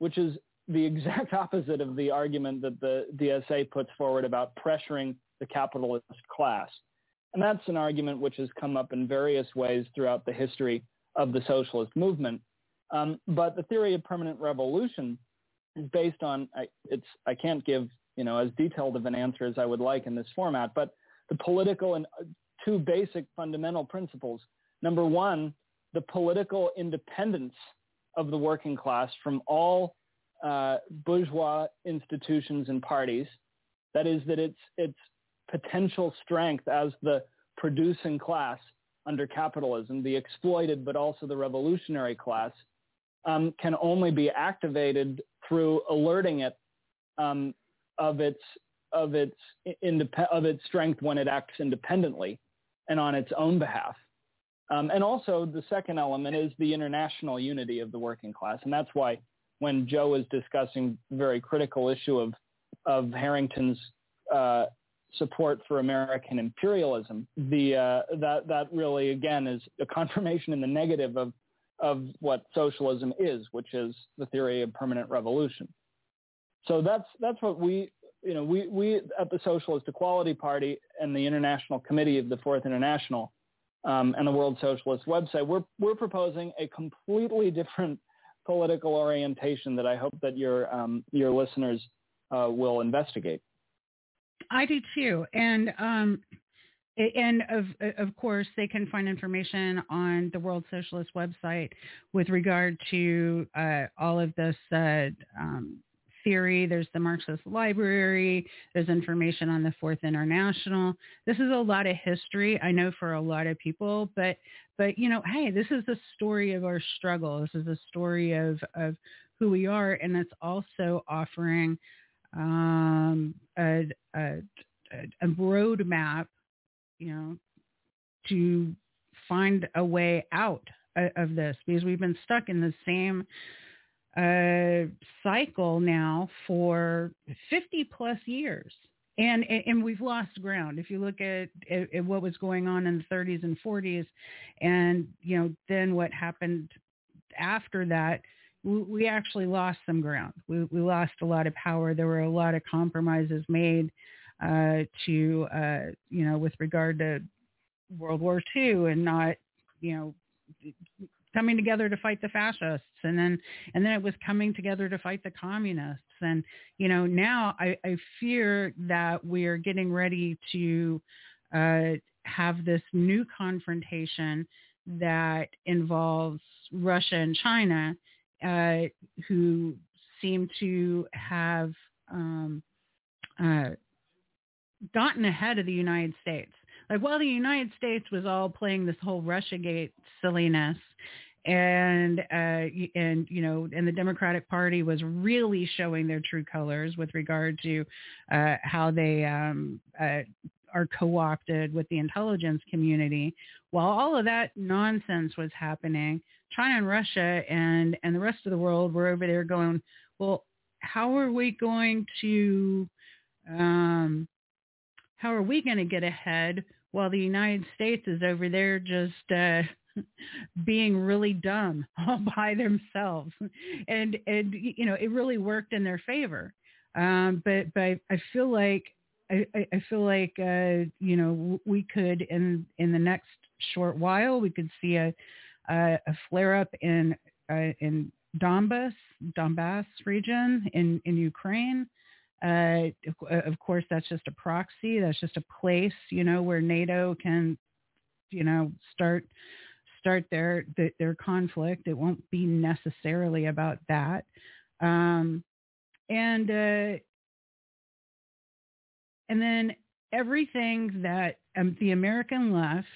which is the [laughs] exact opposite of the argument that the DSA puts forward about pressuring the capitalist class. And that's an argument which has come up in various ways throughout the history of the socialist movement. Um, but the theory of permanent revolution is based on, I, it's, I can't give, you know, as detailed of an answer as I would like in this format, but the political and two basic fundamental principles. Number one, the political independence of the working class from all uh, bourgeois institutions and parties. That is that its its potential strength as the producing class under capitalism, the exploited but also the revolutionary class, um, can only be activated through alerting it um, of its of its indep- of its strength when it acts independently and on its own behalf. Um, and also the second element is the international unity of the working class. And that's why when Joe was discussing very critical issue of, of Harrington's uh, support for American imperialism, the, uh, that, that really, again, is a confirmation in the negative of, of what socialism is, which is the theory of permanent revolution. So that's, that's what we, you know, we, we at the Socialist Equality Party and the International Committee of the Fourth International um, and the World Socialist website, we're, we're proposing a completely different [laughs] political orientation that I hope that your, um, your listeners uh, will investigate. I do too. And um, and of of course they can find information on the World Socialist website with regard to uh, all of this uh, um, theory. There's the Marxist Library. There's information on the Fourth International. This is a lot of history, I know, for a lot of people. But but you know, hey, this is the story of our struggle. This is a story of of who we are, and it's also offering um, a, a a roadmap, you know, to find a way out of this because we've been stuck in the same uh, cycle now for 50 plus years. And, and we've lost ground. If you look at, at, at what was going on in the 30s and 40s, and you know then what happened after that, we, we actually lost some ground. We, we lost a lot of power. There were a lot of compromises made uh, to uh, you know with regard to World War II and not you know coming together to fight the fascists and then and then it was coming together to fight the communists. And you know now i, I fear that we are getting ready to uh, have this new confrontation that involves russia and china uh, who seem to have um, uh, gotten ahead of the united states like while the United States was all playing this whole RussiaGate silliness, and uh, and you know, and the Democratic Party was really showing their true colors with regard to uh, how they um, uh, are co-opted with the intelligence community. While all of that nonsense was happening, China and Russia and and the rest of the world were over there going, well, how are we going to um, how are we going to get ahead while the United States is over there just uh, [laughs] being really dumb [laughs] all by themselves? And and you know it really worked in their favor. Um, but but I feel like I, I feel like uh, you know we could in in the next short while we could see a a, a flare up in uh, in Donbass Donbass region in in Ukraine. Uh, of course, that's just a proxy. That's just a place, you know, where NATO can, you know, start start their their conflict. It won't be necessarily about that. Um, and uh, and then everything that um, the American left,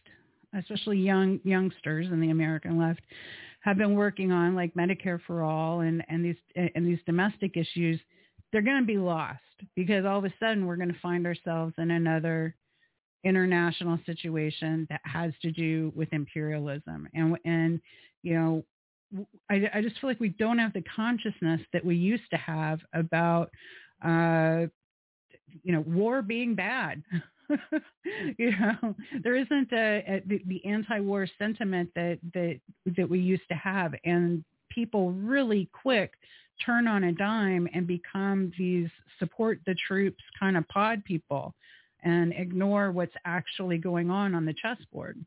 especially young youngsters in the American left, have been working on, like Medicare for all and, and these and these domestic issues, they're going to be lost because all of a sudden we're going to find ourselves in another international situation that has to do with imperialism and and you know I, I just feel like we don't have the consciousness that we used to have about uh, you know, war being bad. [laughs] you know, there isn't a, a, the, the anti-war sentiment that that that we used to have, and people really quick turn on a dime and become these support the troops kind of pod people and ignore what's actually going on on the chessboard.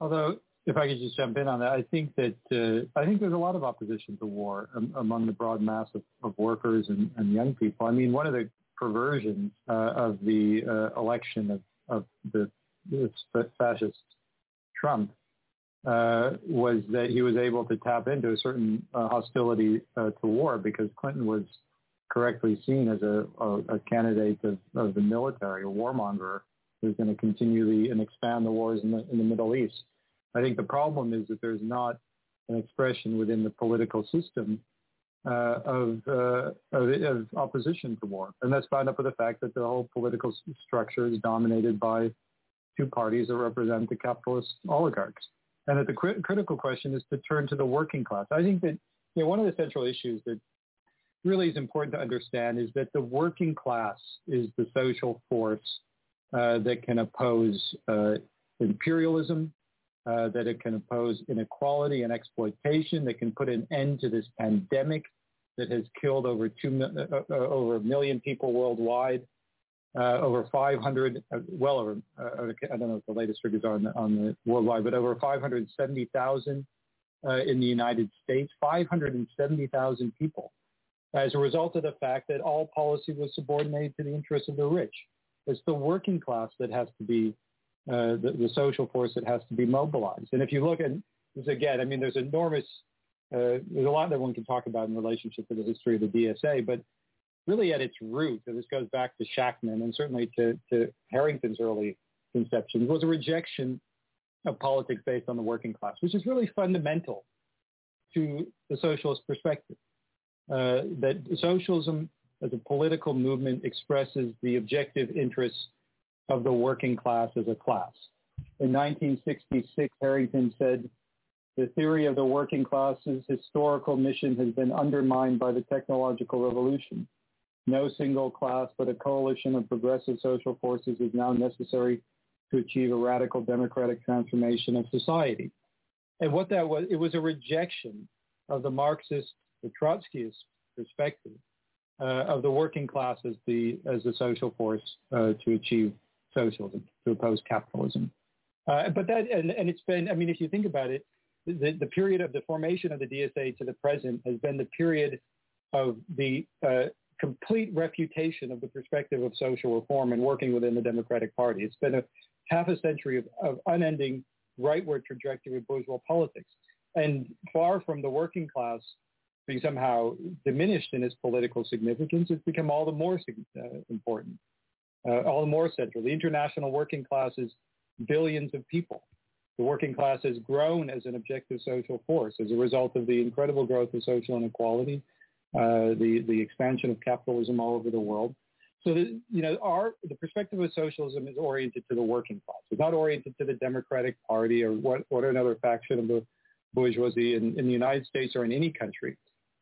Although if I could just jump in on that, I think that uh, I think there's a lot of opposition to war um, among the broad mass of, of workers and, and, young people. I mean, one of the perversions uh, of the uh, election of, of the, the fascist Trump uh, was that he was able to tap into a certain uh, hostility uh, to war because Clinton was correctly seen as a, a, a candidate of, of, the military, a warmonger who's going to continually and expand the wars in the, in the Middle East. I think the problem is that there's not an expression within the political system uh, of, uh, of, of, opposition to war. And that's bound up with the fact that the whole political structure is dominated by two parties that represent the capitalist oligarchs. And that the cri- critical question is to turn to the working class. I think that you know, one of the central issues that really is important to understand is that the working class is the social force uh, that can oppose uh, imperialism, uh, that it can oppose inequality and exploitation, that can put an end to this pandemic that has killed over two uh, uh, over a million people worldwide, uh, over 500, uh, well over I don't know what the latest figures are on the, on the worldwide, but over 570,000 in the United States, 570,000 people, as a result of the fact that all policy was subordinated to the interests of the rich. It's the working class that has to be uh, the, the, social force that has to be mobilized. And if you look at this again, I mean, there's enormous, uh, there's a lot that one can talk about in relationship to the history of the DSA, but really at its root, and this goes back to Shachtman and certainly to, to Harrington's early conceptions, was a rejection of politics based on the working class, which is really fundamental to the socialist perspective. Uh, that socialism as a political movement expresses the objective interests of the working class as a class. In 1966, Harrington said, the theory of the working class's historical mission has been undermined by the technological revolution. No single class, but a coalition of progressive social forces is now necessary to achieve a radical democratic transformation of society. And what that was, it was a rejection of the Marxist, the Trotskyist perspective uh, of the working class as the as the social force uh, to achieve socialism, to oppose capitalism. Uh, but that, and, and, it's been, I mean, if you think about it, the, the, period of the formation of the DSA to the present has been the period of the uh, complete refutation of the perspective of social reform and working within the Democratic Party. It's been a half a century of, of unending rightward trajectory of bourgeois politics. And far from the working class being somehow diminished in its political significance, it's become all the more uh, important. uh, all the more central. The international working class is billions of people. The working class has grown as an objective social force as a result of the incredible growth of social inequality, uh, the, the expansion of capitalism all over the world. So, the, you know, our, the perspective of socialism is oriented to the working class. It's not oriented to the Democratic Party or what, what another faction of the bourgeoisie in, in the United States or in any country.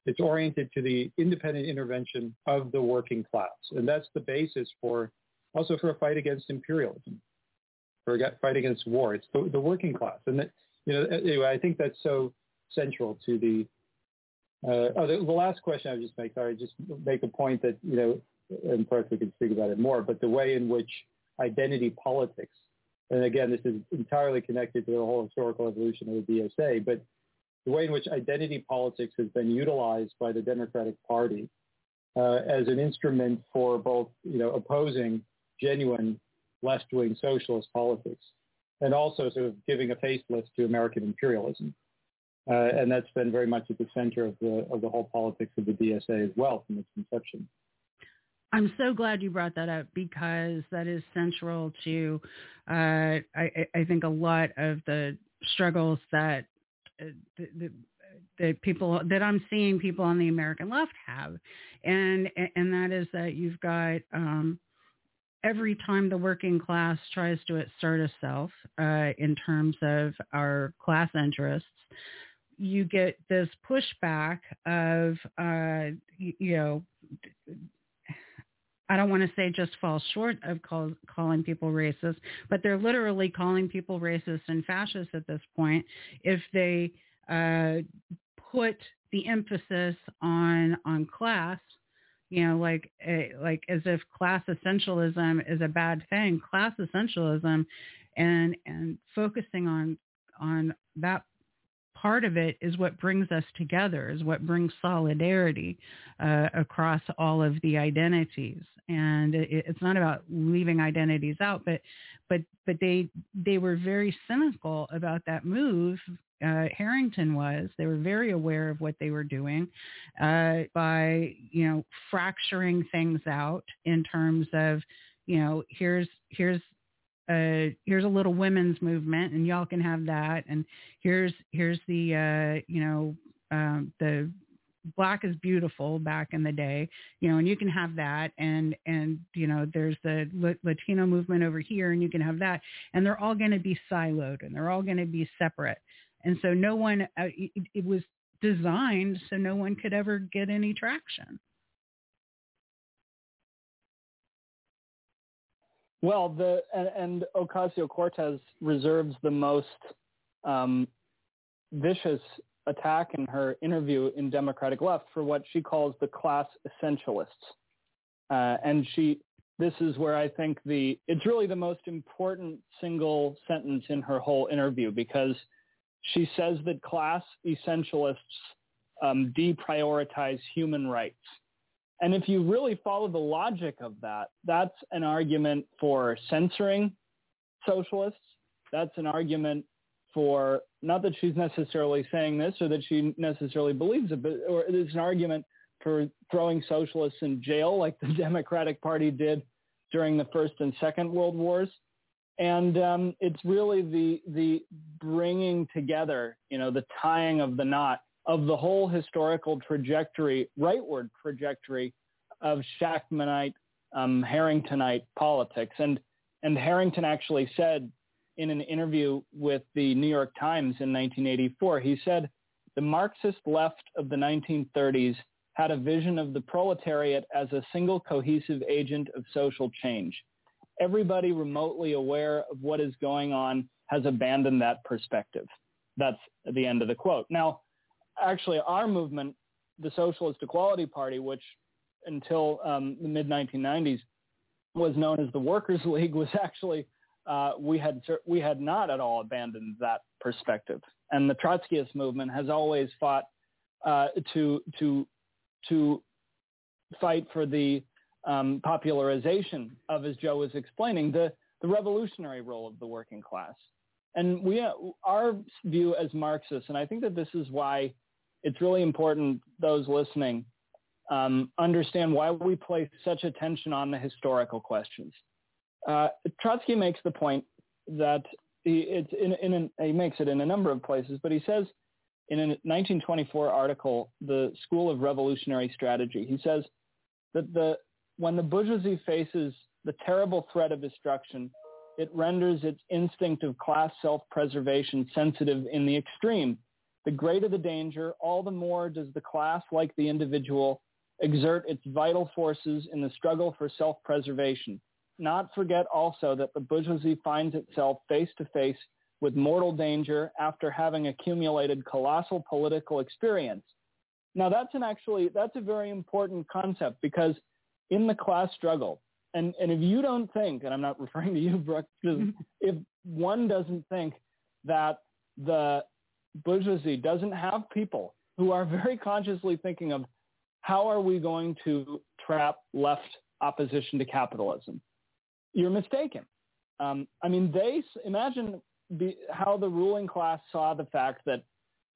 It's oriented to the independent intervention of the working class. And that's the basis for also for a fight against imperialism, for a fight against war. It's the, the working class. And that, you know, anyway, I think that's so central to the, uh, oh, the, the last question I would just make, sorry, just make a point that, you know, and perhaps we can speak about it more, but the way in which identity politics, and again, this is entirely connected to the whole historical evolution of the DSA, but the way in which identity politics has been utilized by the Democratic Party uh, as an instrument for both, you know, opposing genuine left-wing socialist politics and also sort of giving a facelift to American imperialism. Uh, and that's been very much at the center of the, of the whole politics of the DSA as well from its inception. I'm so glad you brought that up because that is central to, uh, I, I, think, a lot of the struggles that uh, the, the, people that I'm seeing people on the American left have, and and that is that you've got um, every time the working class tries to assert itself uh, in terms of our class interests, you get this pushback of, uh, you, know, I don't want to say just fall short of call, calling people racist, but they're literally calling people racist and fascist at this point if they uh, put the emphasis on on class you know, like like as if class essentialism is a bad thing. Class essentialism, and and focusing on on that part of it is what brings us together, is what brings solidarity uh, across all of the identities. And it, it's not about leaving identities out, but but but they they were very cynical about that move uh, Harrington was. They were very aware of what they were doing uh, by, you know, fracturing things out in terms of, you know, here's here's uh, here's a little women's movement, and y'all can have that, and here's here's the uh, you know um, the black is beautiful back in the day you know and you can have that. And and you know there's the latino movement over here and you can have that. And they're all going to be siloed and they're all going to be separate. And so no one, uh, it, it was designed so no one could ever get any traction. Well, the and, and Ocasio-Cortez reserves the most um, vicious attack in her interview in Democratic Left for what she calls the class essentialists, uh, and she. This is where I think the it's really the most important single sentence in her whole interview because she says that class essentialists um, deprioritize human rights. And if you really follow the logic of that, that's an argument for censoring socialists. That's an argument for, not that she's necessarily saying this or that she necessarily believes it, but or it's an argument for throwing socialists in jail like the [laughs] Democratic Party did during the First and Second World Wars and um, it's really the the bringing together, you know, the tying of the knot of the whole historical trajectory, rightward trajectory of Shachtmanite, um, Harringtonite politics. And and Harrington actually said in an interview with the New York Times in 1984, he said the Marxist left of the 1930s had a vision of the proletariat as a single cohesive agent of social change everybody remotely aware of what is going on has abandoned that perspective. That's the end of the quote. Now, actually, our movement, the Socialist Equality Party, which until um, the mid 1990s was known as the Workers' [laughs] League, was actually uh, we had we had not at all abandoned that perspective. And the Trotskyist movement has always fought uh, to to to fight for the um, popularization of, as Joe was explaining, the, the revolutionary role of the working class. And we, uh, our view as Marxists, and I think that this is why it's really important those listening um, understand why we place such attention on the historical questions. uh, Trotsky makes the point that he, it's in, in an, he makes it in a number of places, but he says in a 1924 article, The School of Revolutionary Strategy, he says that the, when the bourgeoisie faces the terrible threat of destruction, it renders its instinct of class self-preservation sensitive in the extreme. The greater the danger, all the more does the class, like the individual, exert its vital forces in the struggle for self-preservation. Not forget also that the bourgeoisie finds itself face to face with mortal danger after having accumulated colossal political experience. Now that's an actually, that's a very important concept because in the class struggle, and, and if you don't think, and I'm not [laughs] referring to you, Brook, mm-hmm. if one doesn't think that the bourgeoisie doesn't have people who are very consciously thinking of how are we going to trap left opposition to capitalism? You're mistaken. Um, I mean, they imagine the, how the ruling class saw the fact that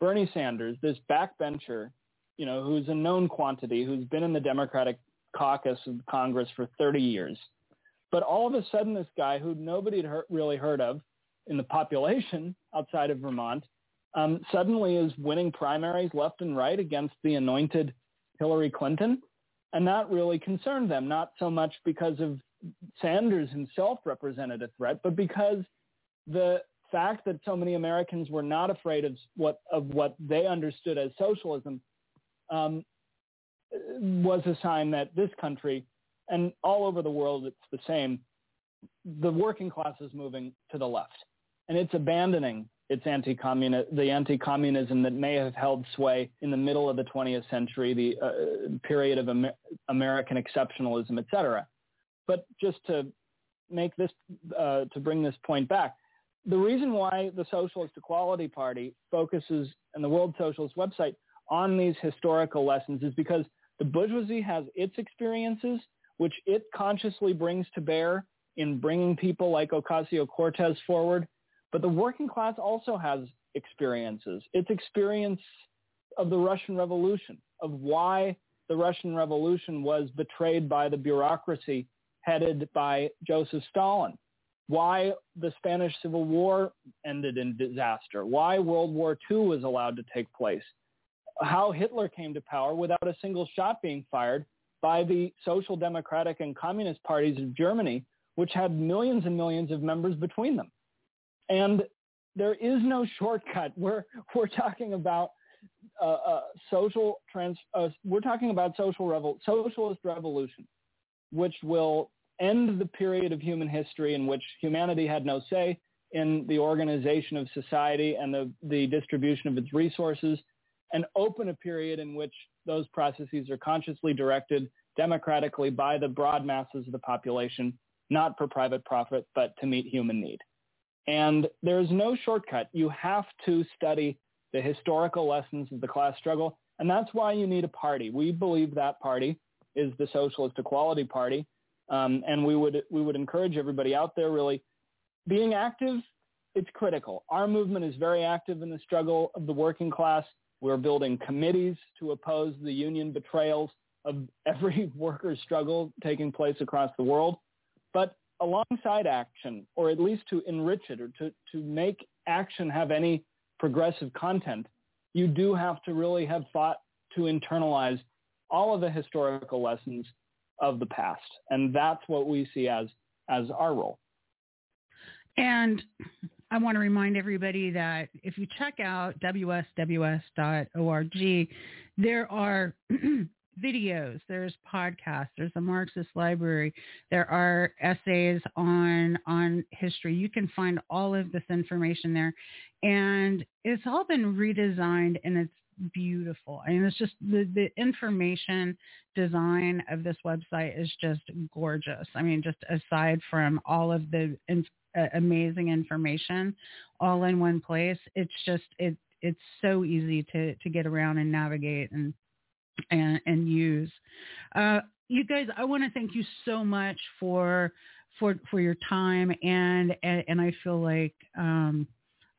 Bernie Sanders, this backbencher, you know, who's a known quantity, who's been in the Democratic caucus of Congress for 30 years, but all of a sudden this guy who nobody had really heard of in the population outside of Vermont um, suddenly is winning primaries left and right against the anointed Hillary Clinton. And that really concerned them, not so much because of Sanders himself represented a threat, but because the fact that so many Americans were not afraid of what of what they understood as socialism um, was a sign that this country and all over the world it's the same. The working class is moving to the left, and it's abandoning its anti-communist, the anti-communism that may have held sway in the middle of the 20th century, the uh, period of Amer- American exceptionalism, etc. But just to make this, uh, to bring this point back, the reason why the Socialist Equality Party focuses and the World Socialist website on these historical lessons is because the bourgeoisie has its experiences, which it consciously brings to bear in bringing people like Ocasio-Cortez forward but the working class also has experiences. It's experience of the Russian Revolution, of why the Russian Revolution was betrayed by the bureaucracy headed by Joseph Stalin, why the Spanish Civil War ended in disaster, why World War II was allowed to take place, how Hitler came to power without a single shot being fired by the Social Democratic and Communist parties of Germany, which had millions and millions of members between them. And there is no shortcut. We're we're talking about uh, uh, social trans. Uh, we're talking about social revol- socialist revolution, which will end the period of human history in which humanity had no say in the organization of society and the, the distribution of its resources, and open a period in which those processes are consciously directed democratically by the broad masses of the population, not for private profit, but to meet human need. And there is no shortcut. You have to study the historical lessons of the class struggle. And that's why you need a party. We believe that party is the Socialist Equality Party. Um, and we would, we would encourage everybody out there really being active. It's critical. Our movement is very active in the struggle of the working class. We're building committees to oppose the union betrayals of every [laughs] workers' struggle taking place across the world. But alongside action, or at least to enrich it or to, to make action have any progressive content, you do have to really have thought to internalize all of the historical lessons of the past. And that's what we see as, as our role. And I want to remind everybody that if you check out wsws.org, there are [clears throat] videos, there's podcasts, there's a Marxist library, there are essays on on history. You can find all of this information there. And it's all been redesigned and it's beautiful. I mean, it's just the, the information design of this website is just gorgeous. I mean, just aside from all of the in, uh, amazing information all in one place, it's just, it, it's so easy to, to get around and navigate and and, and use. Uh, you guys, I want to thank you so much for for for your time and and, and I feel like um,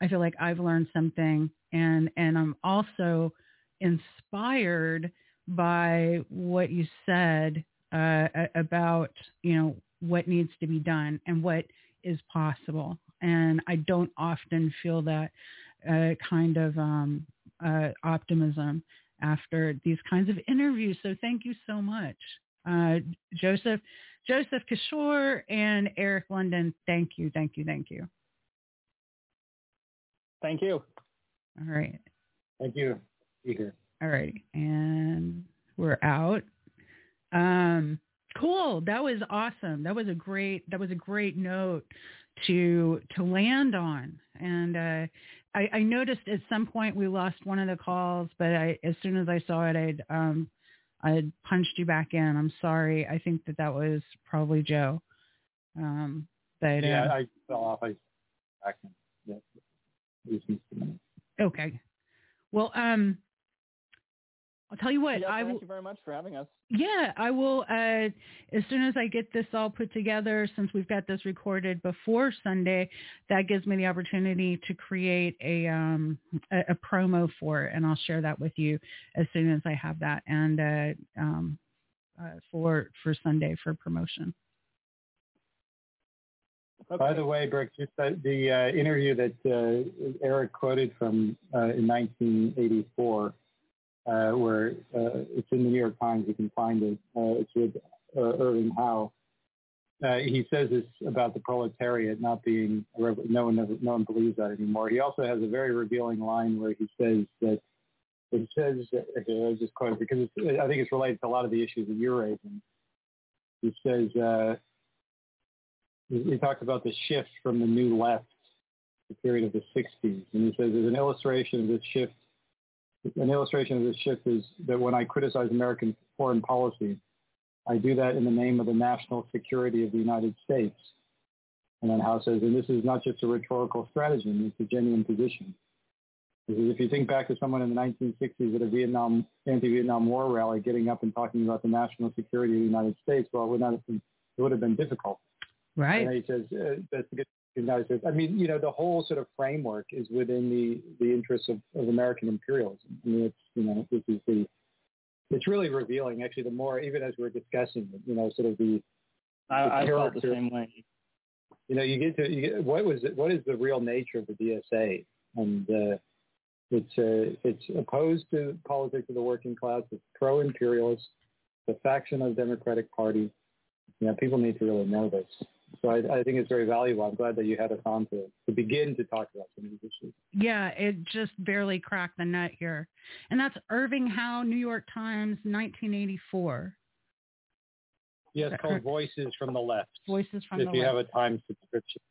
I feel like I've learned something and and I'm also inspired by what you said uh, about you know what needs to be done and what is possible. And I don't often feel that uh, kind of um, uh, optimism after these kinds of interviews. So thank you so much, uh, Joseph, Joseph Kishore and Eric London. Thank you, thank you, thank you. Thank you. All right. Thank you, Peter. All right, and we're out. Um, cool. That was awesome. That was a great. That was a great note to to land on. And uh, I, I noticed at some point we lost one of the calls, but I, as soon as I saw it, I'd um, I punched you back in. I'm sorry. I think that that was probably Joe. Um, but yeah, uh, I fell off. I back yeah. Okay. Well, um, I'll tell you what. Yeah, I thank you very much for having us. Yeah, I will. Uh, as soon as I get this all put together, since we've got this recorded before Sunday, that gives me the opportunity to create a um, a, a promo for it, and I'll share that with you as soon as I have that, and uh, um, uh, for for Sunday for promotion. Okay. By the way, Brook, just the, the uh, interview that uh, Eric quoted from uh, in 1984, uh, where uh, it's in the New York Times, you can find it. Uh, it's with Irving Howe. he says this about the proletariat not being no one no one believes that anymore. He also has a very revealing line where he says that it says okay, I'll just quote it because I think it's related to a lot of the issues that you're raising. He says he talks about the shift from the new left, the period of the 60s. And he says there's an illustration of this shift. An illustration of this shift is that when I criticize American foreign policy, I do that in the name of the national security of the United States. And then Howe says, and this is not just a rhetorical stratagem, it's a genuine position. Because if you think back to someone in the 1960s at a Vietnam anti-Vietnam War rally getting up and talking about the national security of the United States, well, it would, not have been, it would have been difficult. Right. And he says uh, that's a good. Says, I mean, you know, the whole sort of framework is within the the interests of, of American imperialism. I mean, it's you know, this is the. It's really revealing, actually. The more, even as we're discussing, you know, sort of the. I, the I felt the same way. You know, you get to you get, what was it, what is the real nature of the DSA, and uh, it's uh, it's opposed to politics of the working class. It's pro-imperialist. The faction of the Democratic Party. You know, people need to really know this. So I, I, think it's very valuable. I'm glad that you had us on to, to begin to talk about some of these issues. Yeah, it just barely cracked the nut here. And that's Irving Howe, New York Times, 1984. Yes, called Voices from the Left. Voices from if the Left. If you have a time subscription,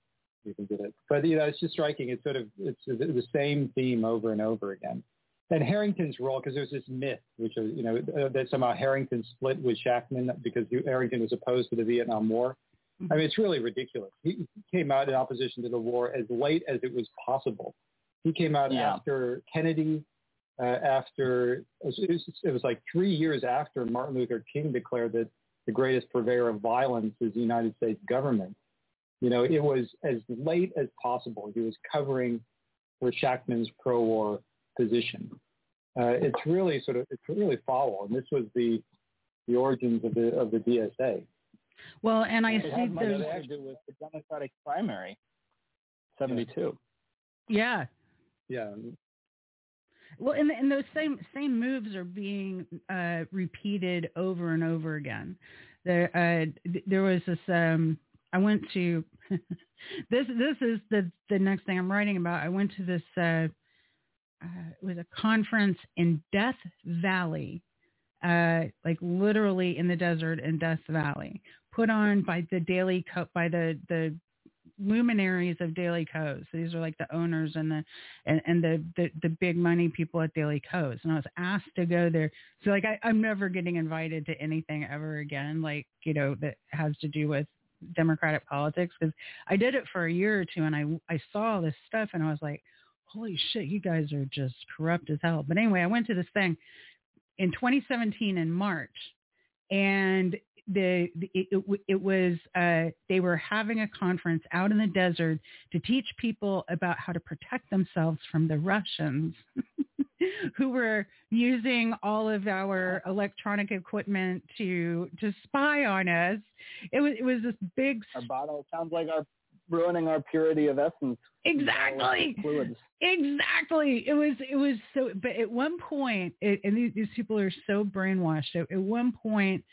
you can get it. But, you know, it's just striking. It's sort of, it's the same theme over and over again. And Harrington's role, because there's this myth, which is, you know, that somehow Harrington split with Shachtman because Harrington was opposed to the Vietnam War. I mean, it's really ridiculous. He came out in opposition to the war as late as it was possible. He came out yeah. after Kennedy, uh, after it was, it was like three years after Martin Luther King declared that the greatest purveyor of violence is the United States government. You know, it was as late as possible. He was covering for Shachtman's pro-war position. Uh, it's really sort of it's really foul, and this was the the origins of the of the DSA. Well, and I it see had there's to do with the Democratic primary, seventy-two. Yeah. Yeah. Well, and, and those same same moves are being uh, repeated over and over again. There, uh, there was this. Um, I went to [laughs] this. This is the the next thing I'm writing about. I went to this. Uh, uh, it was a conference in Death Valley, uh, like literally in the desert in Death Valley, put on by the Daily Co- by the the luminaries of Daily. So these are like the owners and the and, and the, the the big money people at Daily Kos. And I was asked to go there. So like I, I'm never getting invited to anything ever again, like, you know, that has to do with Democratic politics because I did it for a year or two and I I saw this stuff and I was like, holy shit, you guys are just corrupt as hell. But anyway, I went to this thing in 2017 in March and the, it, it, it was uh, they were having a conference out in the desert to teach people about how to protect themselves from the Russians. [laughs] who were using all of our electronic equipment to to spy on us. It was it was this big. Our bottle sounds like our ruining our purity of essence. Exactly. Exactly. It was it was so. But at one point, it, and these, these people are so brainwashed. At, at one point,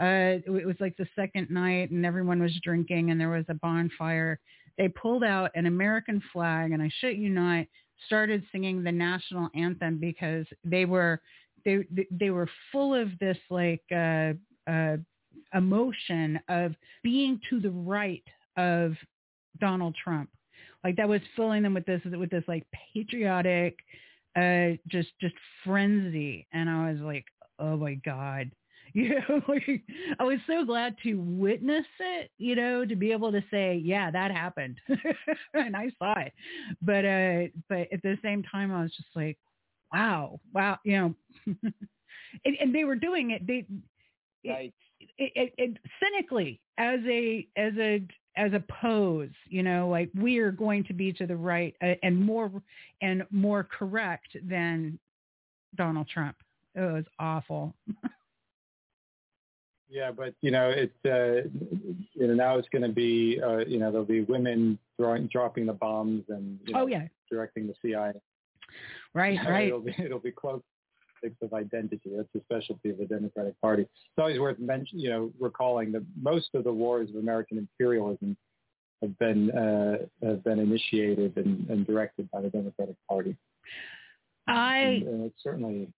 uh, it was like the second night, and everyone was drinking, and there was a bonfire. They pulled out an American flag, and I shit you not, started singing the national anthem because they were they they were full of this like uh, uh, emotion of being to the right of Donald Trump. Like that was filling them with this with this like patriotic uh just just frenzy and I was like, "Oh my god." [laughs] You know, like, I was so glad to witness it, you know, to be able to say, yeah, that happened. [laughs] and I saw it. But uh but at the same time I was just like, wow, wow, you know. [laughs] and, and they were doing it they Right. it, it, it cynically as a as a as a pose, you know, like we are going to be to the right uh, and more and more correct than Donald Trump. It was awful. Yeah, but you know, it's uh, you know now it's going to be uh, you know there'll be women throwing dropping the bombs and you know, oh yeah, directing the CIA. right, right. [laughs] It'll be it'll be close of identity. That's the specialty of the Democratic Party. It's always worth mentioning, you know, recalling that most of the wars of American imperialism have been uh, have been initiated and, and directed by the Democratic Party. I and, and it's certainly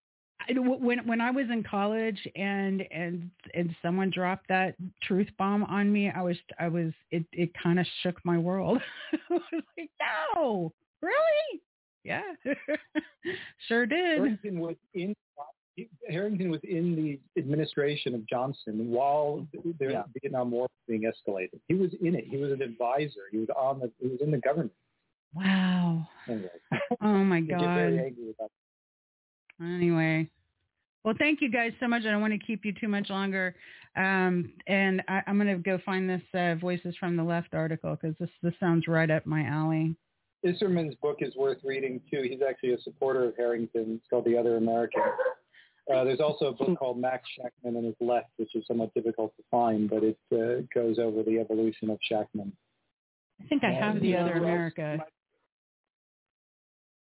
when when I was in college and and and someone dropped that truth bomb on me, I was I was it it kind of shook my world. [laughs] I was like, no, really? Yeah, [laughs] sure did. Harrington was in Harrington was in the administration of Johnson while the yeah. Vietnam War was being escalated. He was in it. He was an advisor. He was on the. He was in the government. Wow. Anyway. Oh my [laughs] God. very angry about Anyway. Well, thank you guys so much. I don't want to keep you too much longer. Um, and I, am going to go find this uh, Voices from the Left article because this, this sounds right up my alley. Isserman's book is worth reading too. He's actually a supporter of Harrington. It's called The Other American. Uh, there's also a book called Max Shachtman and His Left, which is somewhat difficult to find, but it uh, goes over the evolution of Shachtman. I think I have The Other America.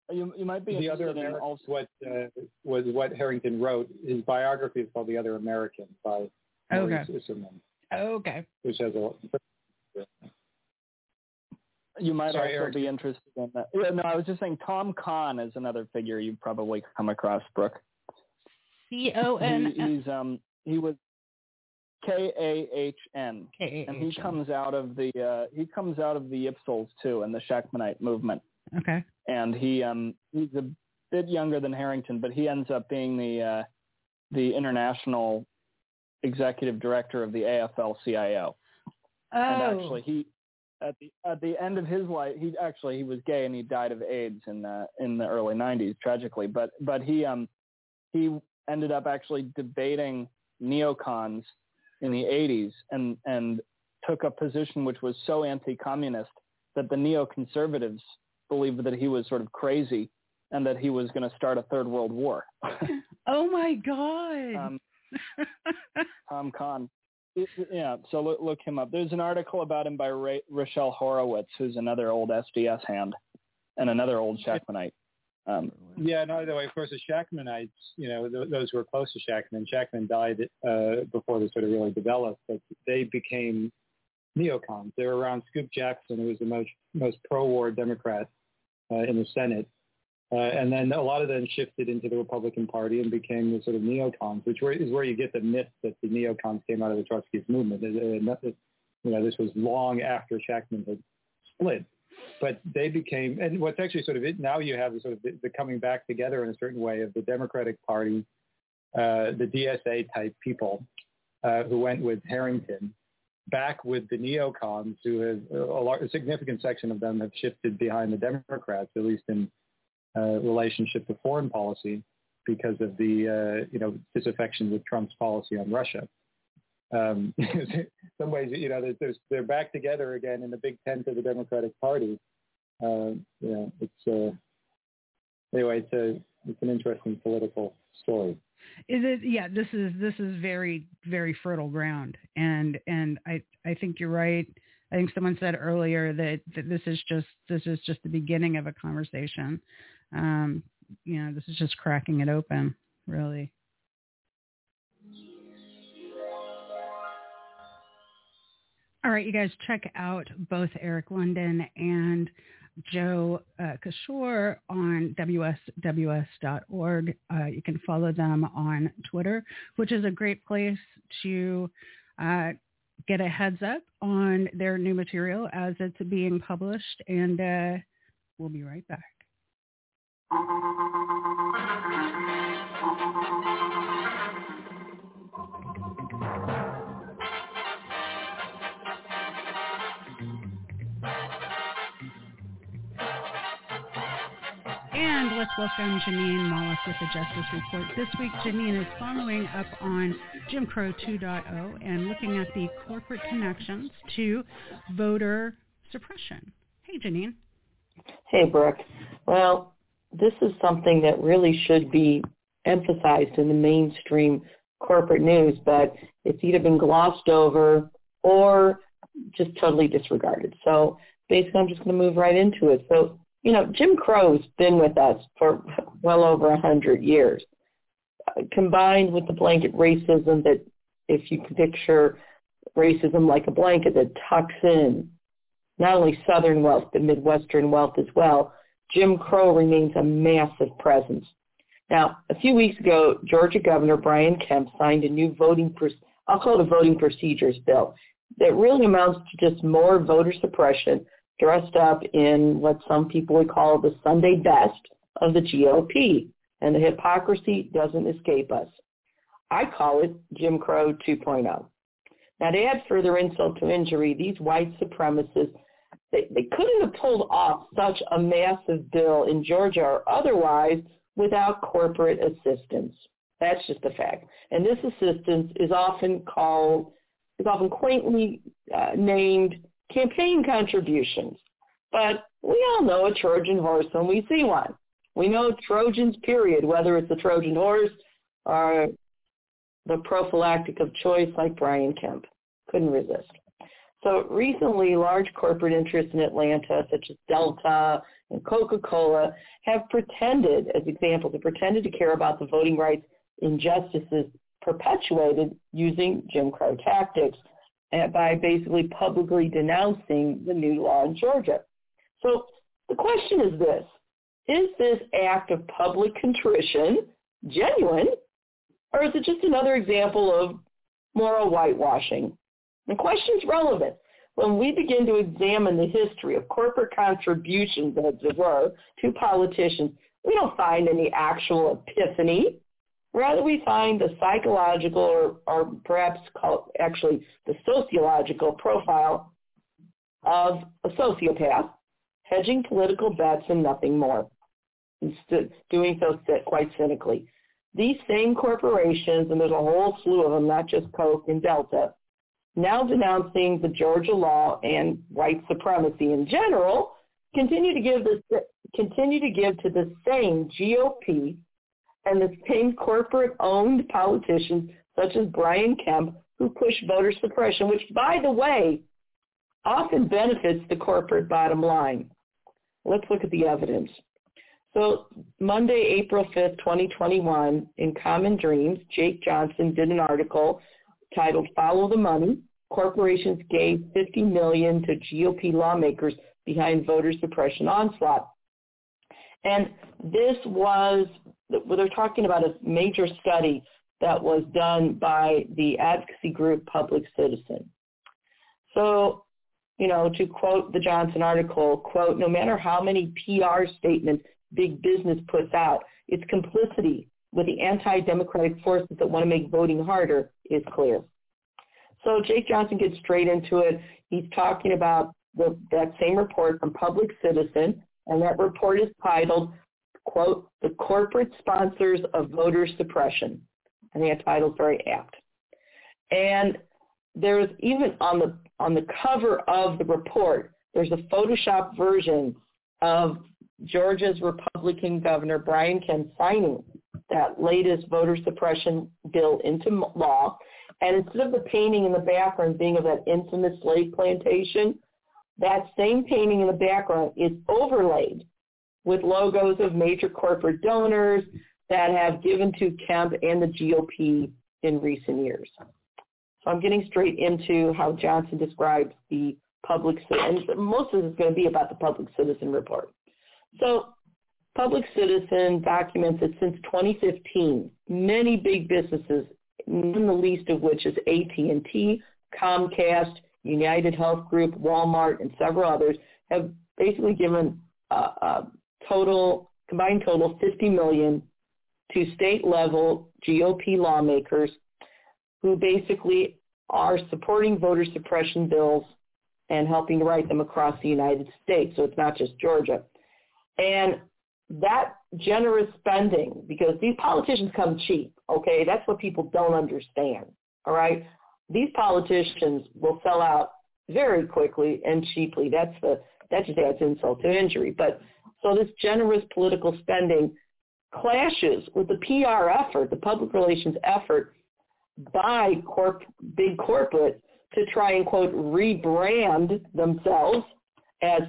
You, you might be the other American. Also what uh, was what Harrington wrote. His biography is called The Other American by Maurice okay. Isserman. Okay. Which has a you might Sorry, also Eric. be interested in that. Yeah, no, I was just saying Tom Kahn is another figure you've probably come across, Brook. C O N. He, he's um he was K A H N, K A and he comes out of the uh, he comes out of the Yipsels too, and the Shachtmanite movement. Okay. And he um he's a bit younger than Harrington, but he ends up being the uh, the international executive director of the AFL-CIO. Oh. And actually, he at the at the end of his life, he actually he was gay and he died of AIDS in the in the early '90s, tragically. But but he um he ended up actually debating neocons in the 80s and and took a position which was so anti-communist that the neoconservatives believed that he was sort of crazy and that he was going to start a third world war. [laughs] oh my god. um, [laughs] Tom Kahn. Yeah, so look, look him up. There's an article about him by Ra- Rochelle Horowitz, who's another old SDS hand and another old Shachtmanite. Um, Yeah, no, the way, of course, the Shachtmanites, you know, th- those who were close to Shachtman, Shachtman died uh, before they sort of really developed, but they became neocons. They were around Scoop Jackson, who was the most, most pro-war Democrat uh, in the Senate. Uh, and then a lot of them shifted into the Republican Party and became the sort of neocons, which were, is where you get the myth that the neocons came out of the Trotskyist movement. Uh, you know, this was long after Shachtman had split but they became, and what's actually sort of it, now you have the sort of the, the coming back together in a certain way of the Democratic Party, uh, the DSA type people uh, who went with Harrington, back with the neocons who have a, lar- a significant section of them have shifted behind the Democrats, at least in uh, relationship to foreign policy because of the uh, you know disaffection with Trump's policy on Russia. Um, [laughs] some ways, you know, there's, there's, they're back together again in the big tent of the Democratic Party. Uh, you know, it's uh, anyway, it's a it's an interesting political story. Is it? Yeah, this is this is very very fertile ground, and and I I think you're right. I think someone said earlier that, that this is just this is just the beginning of a conversation. Um, you know, this is just cracking it open, really. All right, you guys check out both Eric London and Joe uh, Kishore on WSWS.org. Uh, you can follow them on Twitter, which is a great place to uh, get a heads up on their new material as it's being published. And uh, we'll be right back. Let's welcome Jeanine Molloff with the Justice Report. This week, Jeanine is following up on Jim Crow 2.0 and looking at the corporate connections to voter suppression. Hey, Jeanine. Hey, Brook. Well, this is something that really should be emphasized in the mainstream corporate news, but it's either been glossed over or just totally disregarded. So basically, I'm just going to move right into it. So you know, Jim Crow's been with us for well over a hundred years, uh, combined with the blanket racism that, if you picture racism like a blanket that tucks in not only Southern wealth, but Midwestern wealth as well, Jim Crow remains a massive presence. Now, a few weeks ago, Georgia Governor Brian Kemp signed a new voting, I'll call it a voting procedures bill that really amounts to just more voter suppression dressed up in what some people would call the Sunday best of the GOP. And the hypocrisy doesn't escape us. I call it Jim Crow 2.0. Now, to add further insult to injury, these white supremacists, they, they couldn't have pulled off such a massive bill in Georgia or otherwise without corporate assistance. That's just a fact. And this assistance is often called, is often quaintly uh, named campaign contributions. But we all know a Trojan horse when we see one. We know Trojans, period, whether it's the Trojan horse or the prophylactic of choice like Brian Kemp. Couldn't resist. So recently, large corporate interests in Atlanta, such as Delta and Coca-Cola, have pretended, as examples, have pretended to care about the voting rights injustices perpetuated using Jim Crow tactics Uh, by basically publicly denouncing the new law in Georgia. So the question is this, is this act of public contrition genuine, or is it just another example of moral whitewashing? The question is relevant. When we begin to examine the history of corporate contributions, as it were, to politicians, we don't find any actual epiphany Rather, we find the psychological or, or perhaps call, actually the sociological profile of a sociopath hedging political bets and nothing more, doing so quite cynically. These same corporations, and there's a whole slew of them, not just Coke and Delta, now denouncing the Georgia law and white supremacy in general, continue to give this continue to give to the same GOP and the same corporate-owned politicians such as Brian Kemp who push voter suppression, which, by the way, often benefits the corporate bottom line. Let's look at the evidence. So Monday, April 5th, 2021, in Common Dreams, Jake Johnson did an article titled Follow the Money. Corporations gave 50 million to GOP lawmakers behind voter suppression onslaught. And this was they're talking about a major study that was done by the advocacy group Public Citizen. So, you know, to quote the Johnson article, quote, no matter how many PR statements big business puts out, its complicity with the anti-democratic forces that want to make voting harder is clear. So Jake Johnson gets straight into it. He's talking about the, that same report from Public Citizen, and that report is titled quote, the corporate sponsors of voter suppression. I think that title is very apt. And there's even on the on the cover of the report, there's a Photoshop version of Georgia's Republican Governor Brian Kemp signing that latest voter suppression bill into law. And instead of the painting in the background being of that infamous slave plantation, that same painting in the background is overlaid with logos of major corporate donors that have given to Kemp and the GOP in recent years. So I'm getting straight into how Johnson describes the public, and most of this is going to be about the public citizen report. So Public Citizen documents that since 2015, many big businesses, none the least of which is AT&T, Comcast, United Health Group, Walmart, and several others, have basically given a, a total combined total 50 million to state level GOP lawmakers who basically are supporting voter suppression bills and helping to write them across the United States. So it's not just Georgia. And that generous spending, because these politicians come cheap, okay? That's what people don't understand, all right? These politicians will sell out very quickly and cheaply. That's the that just adds insult to injury. But so this generous political spending clashes with the PR effort, the public relations effort by corp, big corporate to try and quote rebrand themselves as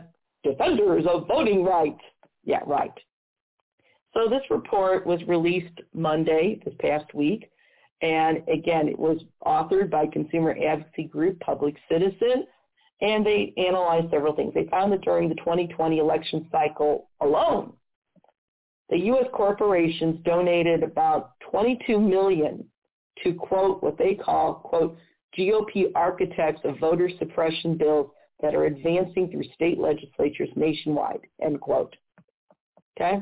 defenders of voting rights. Yeah, right. So this report was released Monday this past week. And again, it was authored by consumer advocacy group Public Citizen. And they analyzed several things. They found that during the 2020 election cycle alone, the U.S. corporations donated about 22 million to quote what they call quote GOP architects of voter suppression bills that are advancing through state legislatures nationwide end quote. Okay.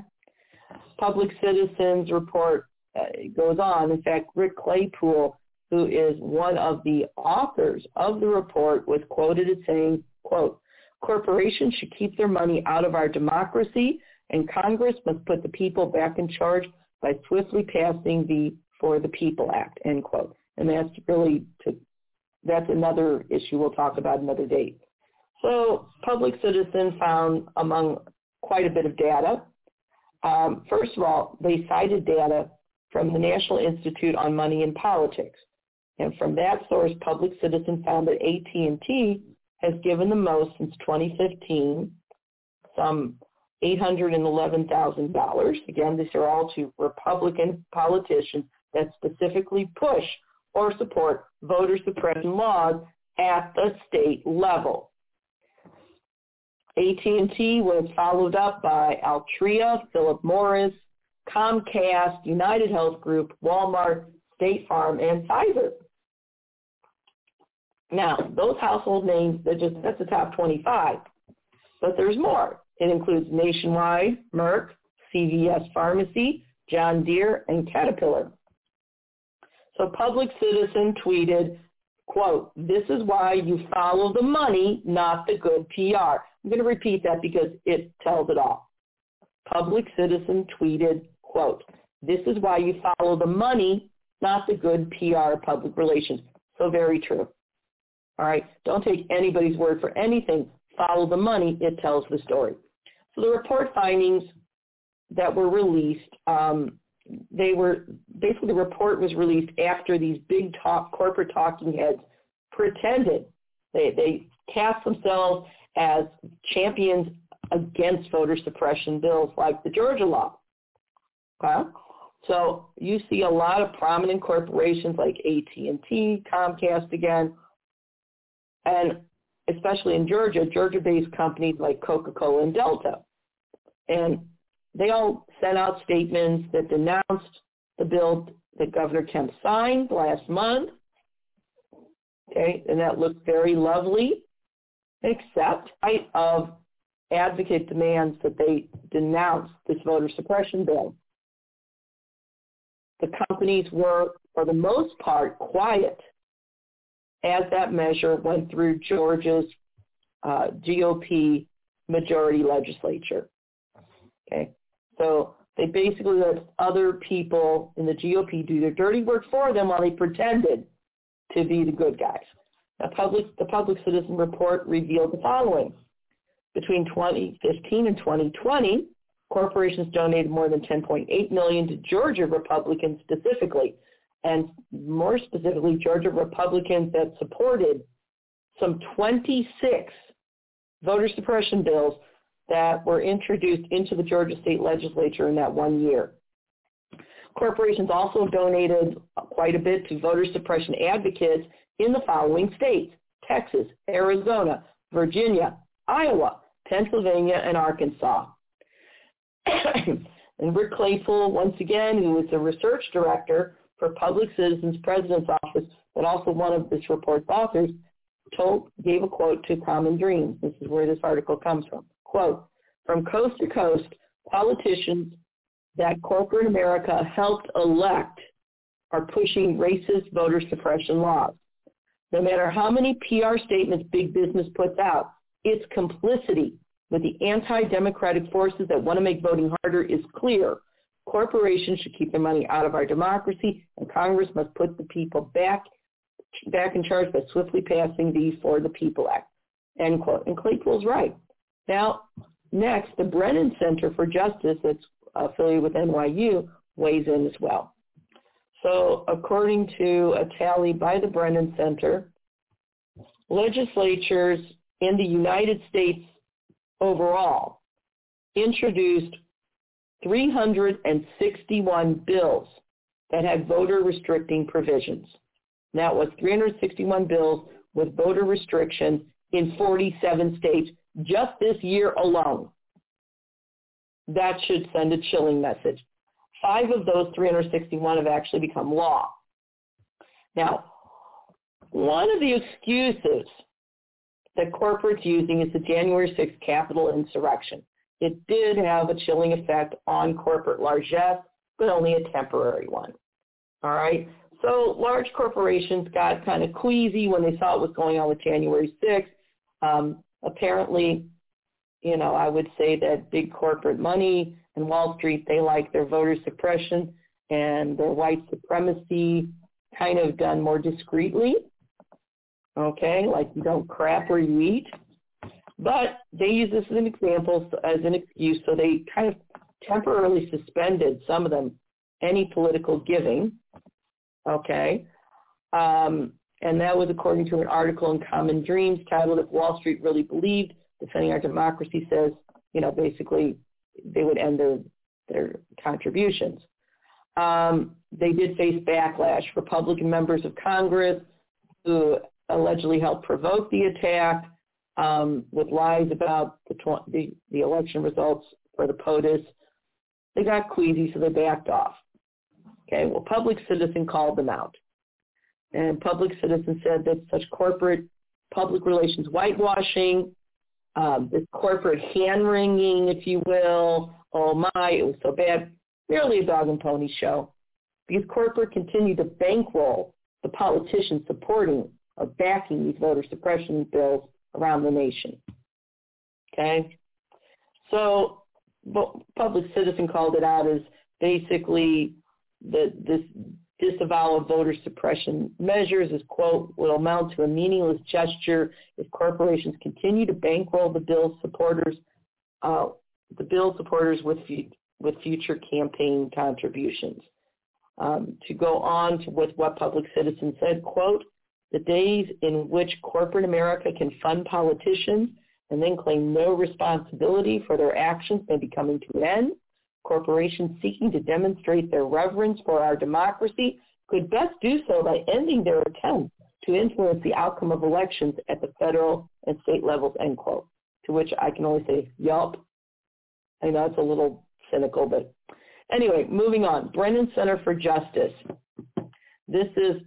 Public Citizens report uh, goes on. In fact, Rick Claypool, who is one of the authors of the report, was quoted as saying, quote, corporations should keep their money out of our democracy and Congress must put the people back in charge by swiftly passing the For the People Act, end quote. And that's really to, that's another issue we'll talk about another date. So Public Citizen found among quite a bit of data um, first of all, they cited data from the National Institute on Money and Politics. And from that source, Public Citizen found that AT&T has given the most since 2015, some $811,000. Again, these are all to Republican politicians that specifically push or support voter suppression laws at the state level. AT&T was followed up by Altria, Philip Morris, Comcast, United Health Group, Walmart, State Farm, and Pfizer. Now, those household names, they're just, that's the top 25. But there's more. It includes Nationwide, Merck, CVS Pharmacy, John Deere, and Caterpillar. So Public Citizen tweeted, quote, this is why you follow the money, not the good PR. I'm going to repeat that because it tells it all. Public Citizen tweeted, quote, this is why you follow the money, not the good PR public relations. So very true. All right. Don't take anybody's word for anything. Follow the money. It tells the story. So the report findings that were released, um, they were basically the report was released after these big talk corporate talking heads pretended they they cast themselves as champions against voter suppression bills like the Georgia law. Okay? So you see a lot of prominent corporations like AT&T, Comcast again, and especially in Georgia, Georgia-based companies like Coca-Cola and Delta. And they all sent out statements that denounced the bill that Governor Kemp signed last month. Okay, and that looked very lovely except right, of advocate demands that they denounce this voter suppression bill. The companies were, for the most part, quiet as that measure went through Georgia's uh, GOP majority legislature. Okay, so they basically let other people in the GOP do their dirty work for them while they pretended to be the good guys. The public, the public citizen report revealed the following. Between 2015 and 2020, corporations donated more than 10.8 million to Georgia Republicans specifically, and more specifically, Georgia Republicans that supported some 26 voter suppression bills that were introduced into the Georgia state legislature in that one year. Corporations also donated quite a bit to voter suppression advocates in the following states, Texas, Arizona, Virginia, Iowa, Pennsylvania, and Arkansas. [coughs] and Rick Claypool, once again, who is the research director for Public Citizens President's Office, but also one of this report's authors, told, gave a quote to Common Dreams. This is where this article comes from. Quote, from coast to coast, politicians that corporate America helped elect are pushing racist voter suppression laws. No matter how many PR statements big business puts out, its complicity with the anti-democratic forces that want to make voting harder is clear. Corporations should keep their money out of our democracy, and Congress must put the people back back in charge by swiftly passing the For the People Act. End quote. And Claypool's right. Now, next, the Brennan Center for Justice, that's affiliated with NYU, weighs in as well. So according to a tally by the Brennan Center, legislatures in the United States overall introduced 361 bills that had voter restricting provisions. That was 361 bills with voter restrictions in 47 states just this year alone. That should send a chilling message. Five of those 361 have actually become law. Now, one of the excuses that corporate's using is the January 6th Capitol insurrection. It did have a chilling effect on corporate largesse, but only a temporary one. All right. So large corporations got kind of queasy when they saw what was going on with January 6th. Um, apparently, you know, I would say that big corporate money and Wall Street, they like their voter suppression and their white supremacy kind of done more discreetly. Okay, like you don't crap where you eat. But they use this as an example, as an excuse, so they kind of temporarily suspended some of them any political giving. Okay, um, and that was according to an article in Common Dreams titled "If Wall Street Really Believed Defending Our Democracy," says you know basically they would end their their contributions. Um, they did face backlash. Republican members of Congress who allegedly helped provoke the attack um, with lies about the, tw- the, the election results for the POTUS. They got queasy, so they backed off. Okay, well, Public Citizen called them out. And Public Citizen said that such corporate public relations whitewashing, um, this corporate hand-wringing, if you will, oh my, it was so bad, merely a dog and pony show. Because corporate continued to bankroll the politicians supporting or backing these voter suppression bills around the nation. Okay? So Public Citizen called it out as basically the, this disavowal of voter suppression measures is, quote, will amount to a meaningless gesture if corporations continue to bankroll the bill supporters, uh, the bill supporters with, with future campaign contributions. Um, to go on to with what Public Citizen said, quote, the days in which corporate America can fund politicians and then claim no responsibility for their actions may be coming to an end. Corporations seeking to demonstrate their reverence for our democracy could best do so by ending their attempts to influence the outcome of elections at the federal and state levels, end quote. To which I can only say, yup. I know it's a little cynical, but anyway, moving on. Brennan Center for Justice. This is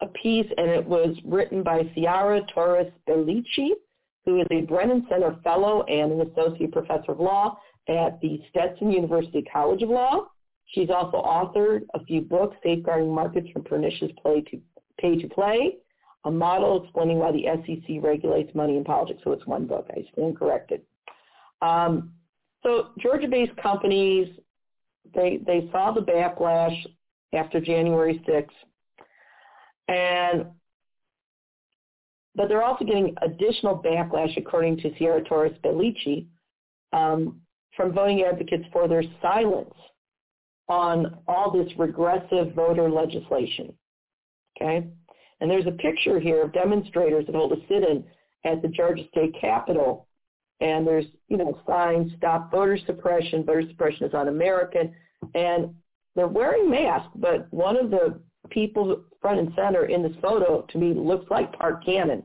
a piece, and it was written by Ciara Torres Spelliscy, who is a Brennan Center Fellow and an Associate Professor of Law at the Stetson University College of Law. She's also authored a few books, Safeguarding Markets from Pernicious Play to Pay to Play, a model explaining why the SEC regulates money in politics. So it's one book. I stand corrected. Um, so Georgia-based companies, they, they saw the backlash after January 6th and but they're also getting additional backlash, according to Ciara Torres Spelliscy, um, from voting advocates for their silence on all this regressive voter legislation. Okay? And there's a picture here of demonstrators that hold a sit-in at the Georgia State Capitol. And there's, you know, signs, stop voter suppression, voter suppression is un-American. And they're wearing masks, but one of the people front and center in this photo to me looks like Park Cannon,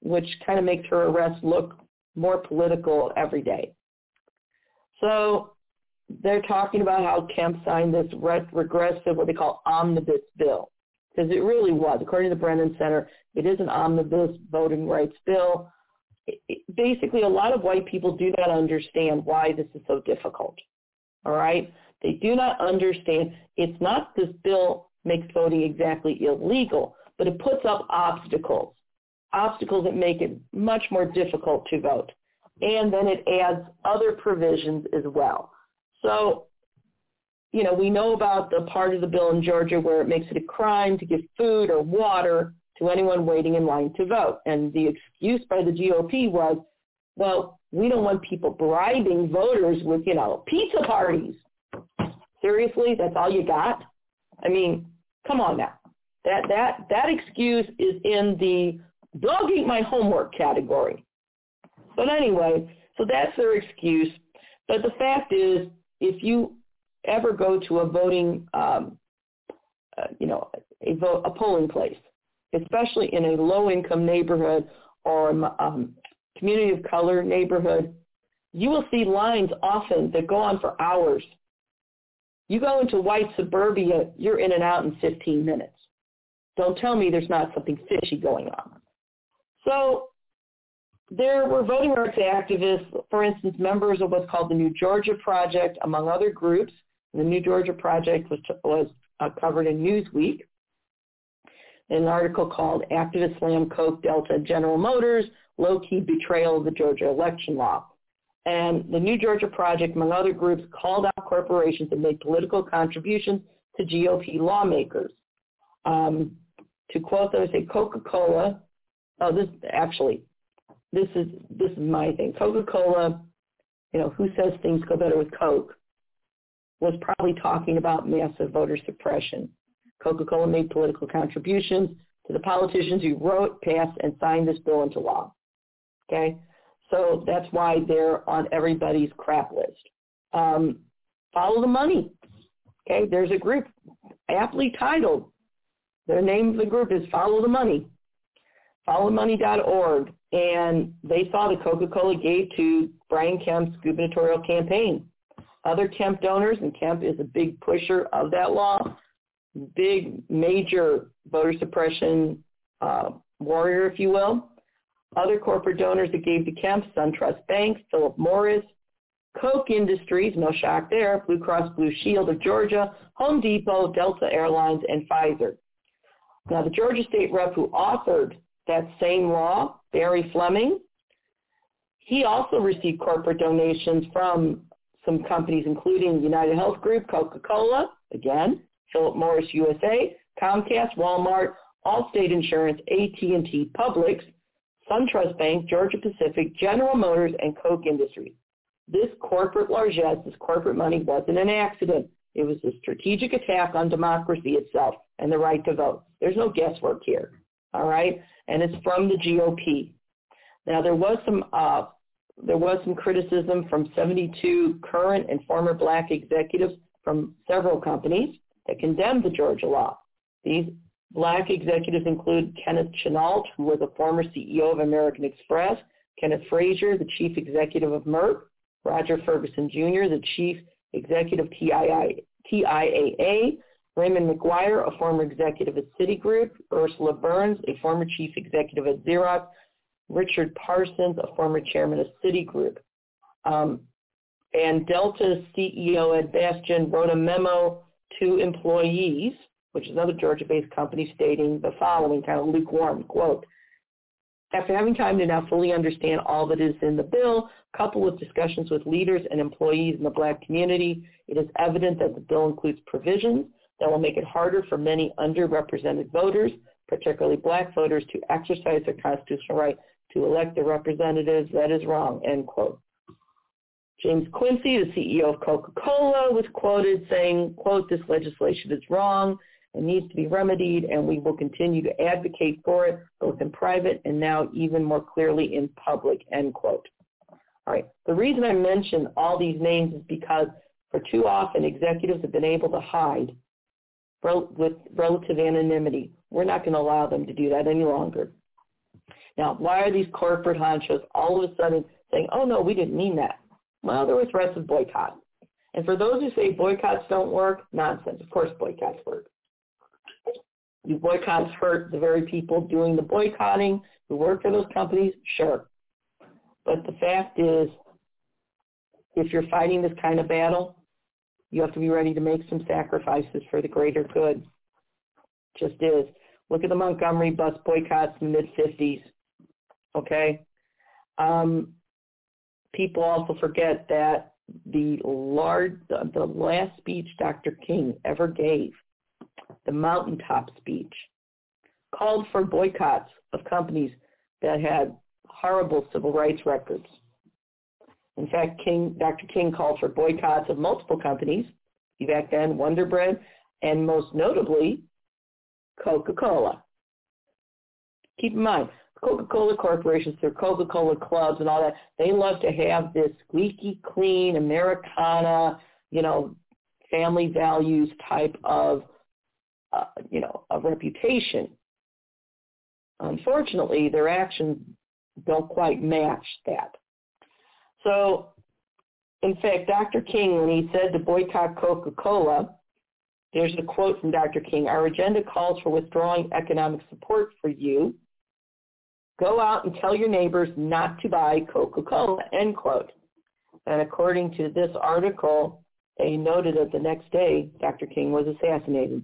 which kind of makes her arrest look more political every day. So they're talking about how Kemp signed this regressive, what they call omnibus bill, because it really was. According to the Brennan Center, it is an omnibus voting rights bill. It, it, basically, a lot of white people do not understand why this is so difficult. All right? They do not understand. It's not this bill makes voting exactly illegal, but it puts up obstacles, obstacles that make it much more difficult to vote. And then it adds other provisions as well. So, you know, we know about the part of the bill in Georgia where it makes it a crime to give food or water to anyone waiting in line to vote. And the excuse by the GOP was, well, we don't want people bribing voters with, you know, pizza parties. Seriously, that's all you got? I mean, come on now. That that that excuse is in the dog eat my homework category. But anyway, so that's their excuse. But the fact is, if you ever go to a voting, um, uh, you know, a, vote, a polling place, especially in a low-income neighborhood or um, community of color neighborhood, you will see lines often that go on for hours. You go into white suburbia, you're in and out in 15 minutes. Don't tell me there's not something fishy going on. So there were voting rights activists, for instance, members of what's called the New Georgia Project, among other groups. The New Georgia Project was, was uh, covered in Newsweek in an article called Activists Slam Coke, Delta, General Motors, Low-Key Betrayal of the Georgia Election Law. And the New Georgia Project, among other groups, called out corporations that made political contributions to GOP lawmakers. Um, to quote them, say Coca-Cola, oh, this actually, this is this is my thing. Coca-Cola, you know, who says things go better with Coke, was probably talking about massive voter suppression. Coca-Cola made political contributions to the politicians who wrote, passed, and signed this bill into law. Okay, so that's why they're on everybody's crap list. Um, follow the money. Okay, there's a group aptly titled. The name of the group is Follow the Money followmoney.org, and they saw the Coca-Cola gave to Brian Kemp's gubernatorial campaign. Other Kemp donors, and Kemp is a big pusher of that law, big major voter suppression uh, warrior, if you will. Other corporate donors that gave to Kemp, SunTrust Bank, Philip Morris, Koch Industries, no shock there, Blue Cross Blue Shield of Georgia, Home Depot, Delta Airlines, and Pfizer. Now, the Georgia state rep who authored that same law, Barry Fleming. He also received corporate donations from some companies, including United Health Group, Coca-Cola, again, Philip Morris USA, Comcast, Walmart, Allstate Insurance, AT&T, Publix, SunTrust Bank, Georgia Pacific, General Motors, and Koch Industries. This corporate largesse, this corporate money wasn't an accident. It was a strategic attack on democracy itself and the right to vote. There's no guesswork here. All right and it's from the GOP. Now there was some uh, there was some criticism from 72 current and former black executives from several companies that condemned the Georgia law. These black executives include Kenneth Chenault, who was a former CEO of American Express, Kenneth Frazier, the chief executive of Merck, Roger Ferguson Jr., the chief executive of TIA, TIAA, Raymond McGuire, a former executive at Citigroup, Ursula Burns, a former chief executive at Xerox, Richard Parsons, a former chairman of Citigroup. Um, and Delta's CEO Ed Bastian wrote a memo to employees, which is another Georgia-based company, stating the following kind of lukewarm quote. After having time to now fully understand all that is in the bill, coupled with discussions with leaders and employees in the black community, it is evident that the bill includes provisions that will make it harder for many underrepresented voters, particularly black voters, to exercise their constitutional right to elect their representatives. That is wrong, end quote. James Quincey, the CEO of Coca-Cola, was quoted saying, quote, this legislation is wrong and needs to be remedied, and we will continue to advocate for it, both in private and now even more clearly in public, end quote. All right. The reason I mention all these names is because for too often executives have been able to hide with relative anonymity. We're not going to allow them to do that any longer. Now, why are these corporate honchos all of a sudden saying, oh, no, we didn't mean that? Well, there were threats of boycott. And for those who say boycotts don't work, nonsense. Of course boycotts work. Do boycotts hurt the very people doing the boycotting who work for those companies? Sure. But the fact is, if you're fighting this kind of battle, you have to be ready to make some sacrifices for the greater good. Just is. Look at the Montgomery bus boycotts in the mid-50s. Okay? Um, people also forget that the large, the last speech Dr. King ever gave, the mountaintop speech, called for boycotts of companies that had horrible civil rights records. In fact, King, Dr. King called for boycotts of multiple companies, back then Wonder Bread, and most notably, Coca-Cola. Keep in mind, Coca-Cola corporations, their Coca-Cola clubs and all that, they love to have this squeaky clean Americana, you know, family values type of, uh, you know, a reputation. Unfortunately, their actions don't quite match that. So, in fact, Dr. King, when he said to boycott Coca-Cola, there's a quote from Dr. King, our agenda calls for withdrawing economic support for you Go out and tell your neighbors not to buy Coca-Cola, end quote. And according to this article, they noted that the next day, Dr. King was assassinated.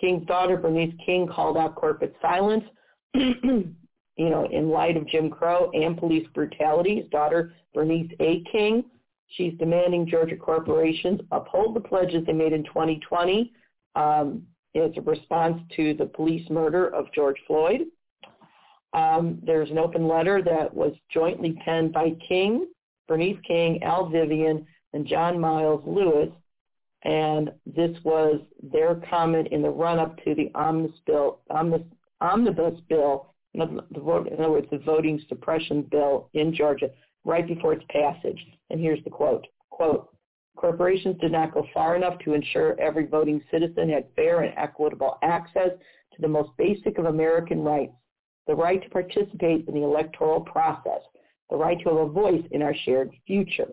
King's daughter, Bernice King, called out corporate silence, [clears throat] you know, in light of Jim Crow and police brutality. His daughter, Bernice A. King, she's demanding Georgia corporations uphold the pledges they made in 2020 um, as a response to the police murder of George Floyd. Um, there's an open letter that was jointly penned by King, Bernice King, Al Vivian, and John Miles Lewis. And this was their comment in the run-up to the omnibus bill, omnibus, bill, in other words, the voting suppression bill in Georgia, right before its passage. And here's the quote, quote, corporations did not go far enough to ensure every voting citizen had fair and equitable access to the most basic of American rights, the right to participate in the electoral process, the right to have a voice in our shared future.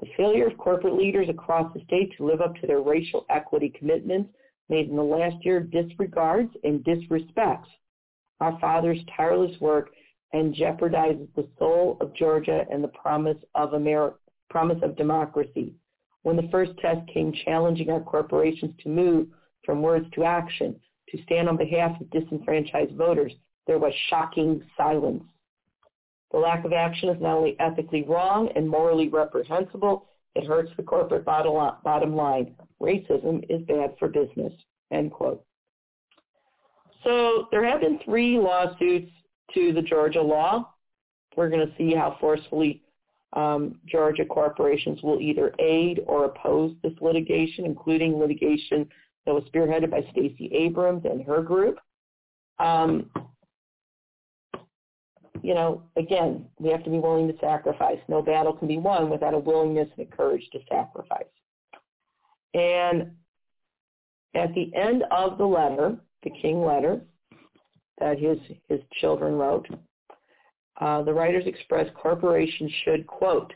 The failure of corporate leaders across the state to live up to their racial equity commitments made in the last year disregards and disrespects our father's tireless work and jeopardizes the soul of Georgia and the promise of America, promise of democracy. When the first test came challenging our corporations to move from words to action, to stand on behalf of disenfranchised voters, there was shocking silence. The lack of action is not only ethically wrong and morally reprehensible, it hurts the corporate bottom line. Racism is bad for business, end quote. So there have been three lawsuits to the Georgia law. We're going to see how forcefully um, Georgia corporations will either aid or oppose this litigation, including litigation that was spearheaded by Stacey Abrams and her group. Um, you know, again, we have to be willing to sacrifice. No battle can be won without a willingness and a courage to sacrifice. And at the end of the letter, the King letter that his, his children wrote, uh, the writers expressed corporations should, quote,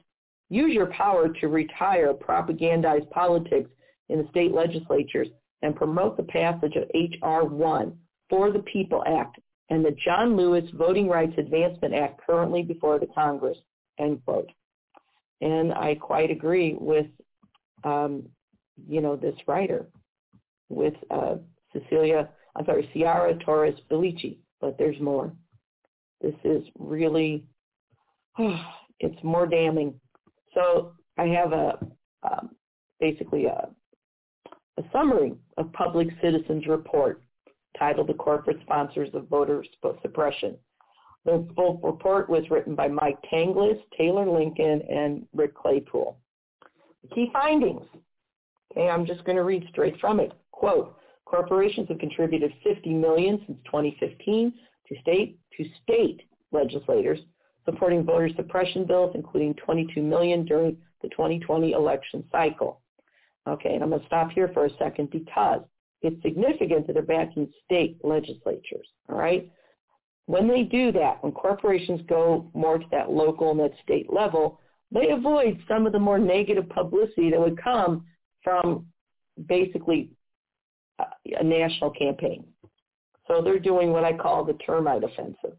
use your power to retire propagandized politics in the state legislatures and promote the passage of H.R. 1 for the People Act and the John Lewis Voting Rights Advancement Act currently before the Congress, end quote. And I quite agree with, um, you know, this writer, with uh, Cecilia, I'm sorry, Ciara Torres Spelliscy, but there's more. This is really, oh, [sighs] it's more damning. So I have a, um, basically a, a summary of Public Citizens Report titled The Corporate Sponsors of Voter Suppression. The full report was written by Mike Tanglis, Taylor Lincoln, and Rick Claypool. The key findings. Okay, I'm just going to read straight from it. Quote, corporations have contributed 50 million since 2015 to state to state legislators supporting voter suppression bills, including 22 million during the 2020 election cycle. Okay, and I'm going to stop here for a second because it's significant that they're backing state legislatures. All right. When they do that, when corporations go more to that local and that state level, they avoid some of the more negative publicity that would come from basically a national campaign. So they're doing what I call the termite offensive.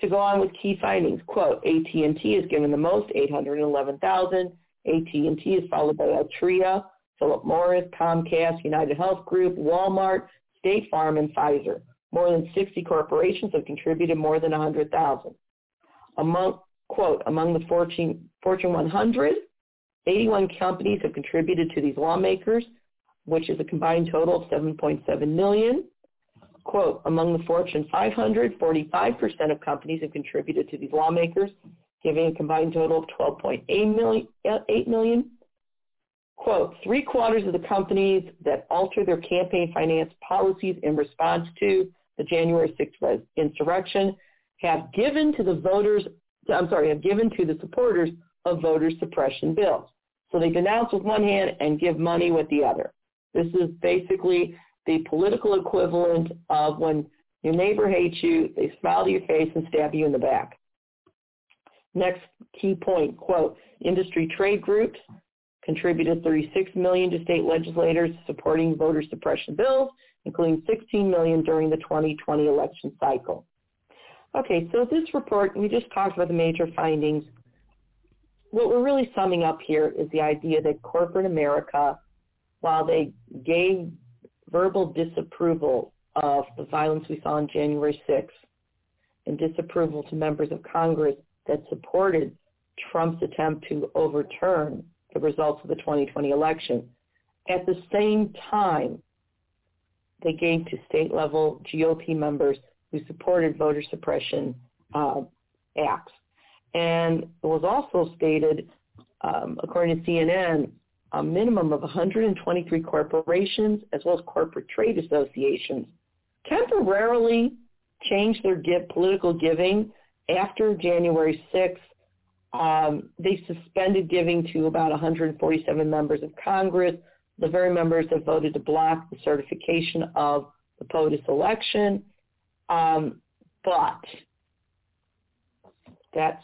To go on with key findings, quote, AT&T is given the most, 811,000. AT&T is followed by Altria, Philip Morris, Comcast, United Health Group, Walmart, State Farm, and Pfizer. More than 60 corporations have contributed more than 100,000. Among, quote, among the Fortune, Fortune 100, 81 companies have contributed to these lawmakers, which is a combined total of 7.7 million. Quote, among the Fortune 500, 45% of companies have contributed to these lawmakers, giving a combined total of 12.8 million, 8 million. Quote, three quarters of the companies that alter their campaign finance policies in response to the January 6th insurrection have given to the voters, I'm sorry, have given to the supporters of voter suppression bills. So they denounce with one hand and give money with the other. This is basically the political equivalent of when your neighbor hates you, they smile to your face and stab you in the back. Next key point, quote, industry trade groups contributed 36 million to state legislators supporting voter suppression bills, including 16 million during the 2020 election cycle. Okay, so this report, we just talked about the major findings. What we're really summing up here is the idea that corporate America, while they gave verbal disapproval of the violence we saw on January 6th and disapproval to members of Congress that supported Trump's attempt to overturn the results of the 2020 election. At the same time, they gave to state level GOP members who supported voter suppression uh, acts. And it was also stated, um, according to CNN, a minimum of 123 corporations as well as corporate trade associations temporarily changed their give, political giving after January 6th. Um, they suspended giving to about 147 members of Congress, the very members that voted to block the certification of the POTUS election. Um, but that's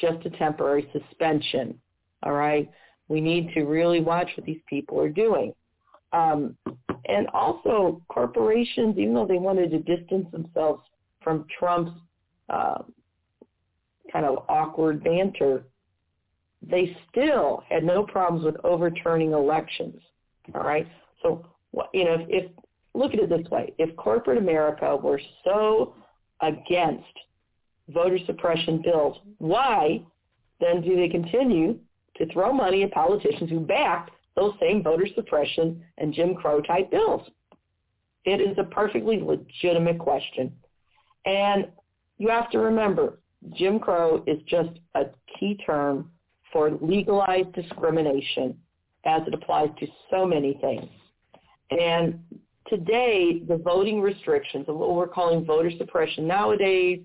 just a temporary suspension, all right? We need to really watch what these people are doing. Um, and also, corporations, even though they wanted to distance themselves from Trump's uh, kind of awkward banter, they still had no problems with overturning elections. All right. So, you know, if, if look at it this way, if corporate America were so against voter suppression bills, why then do they continue to throw money at politicians who backed those same voter suppression and Jim Crow type bills? It is a perfectly legitimate question. And you have to remember, Jim Crow is just a key term for legalized discrimination as it applies to so many things. And today, the voting restrictions of what we're calling voter suppression nowadays,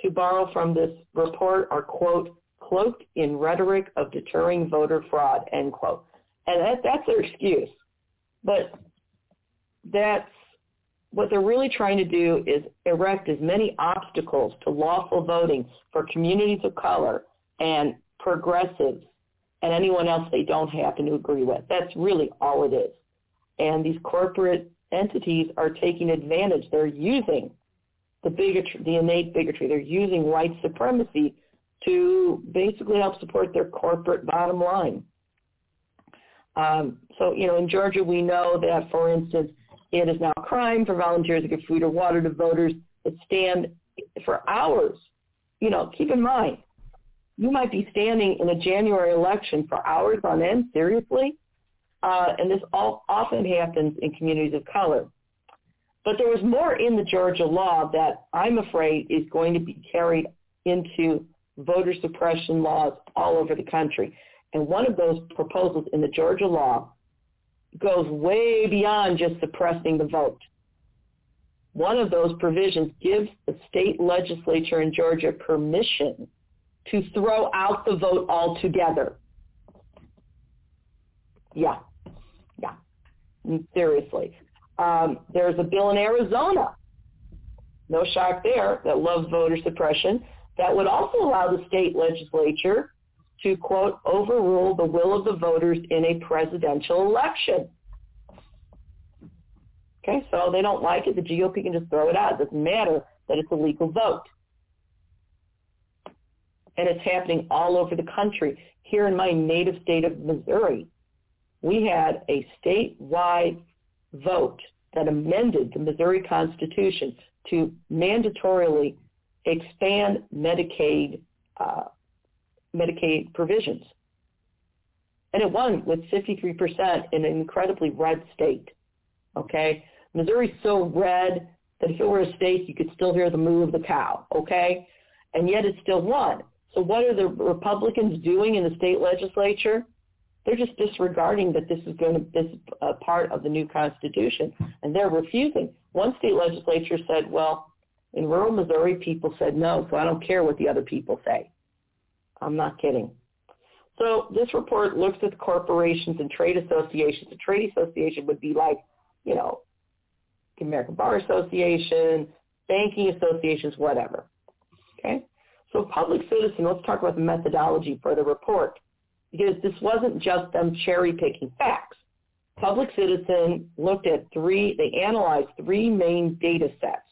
to borrow from this report, are, quote, cloaked in rhetoric of deterring voter fraud, end quote. And that, that's their excuse. But that's what they're really trying to do is erect as many obstacles to lawful voting for communities of color and progressives and anyone else they don't happen to agree with. That's really all it is. And these corporate entities are taking advantage. They're using the bigotry, the innate bigotry. They're using white supremacy to basically help support their corporate bottom line. Um, so, you know, in Georgia, we know that, for instance, it is now a crime for volunteers to give food or water to voters that stand for hours. You know, keep in mind, you might be standing in a January election for hours on end, seriously? Uh, and this all, often happens in communities of color. But there was more in the Georgia law that I'm afraid is going to be carried into voter suppression laws all over the country. And one of those proposals in the Georgia law goes way beyond just suppressing the vote. One of those provisions gives the state legislature in Georgia permission to throw out the vote altogether. Yeah, yeah, seriously. Um, there's a bill in Arizona, no shock there, that loves voter suppression, that would also allow the state legislature to, quote, overrule the will of the voters in a presidential election. Okay, so they don't like it. The GOP can just throw it out. It doesn't matter that it's a legal vote. And it's happening all over the country. Here in my native state of Missouri, we had a statewide vote that amended the Missouri Constitution to mandatorily expand Medicaid uh, Medicaid provisions. And it won with 53% in an incredibly red state. Okay? Missouri's so red that if it were a state, you could still hear the moo of the cow. Okay? And yet it still won. So what are the Republicans doing in the state legislature? They're just disregarding that this is going to this uh, part of the new Constitution, and they're refusing. One state legislature said, "Well, in rural Missouri, people said no, so I don't care what the other people say." I'm not kidding. So this report looks at corporations and trade associations. A trade association would be like, you know, the American Bar Association, banking associations, whatever. Okay? So public citizen, let's talk about the methodology for the report because this wasn't just them cherry picking facts. Public Citizen looked at three, they analyzed three main data sets.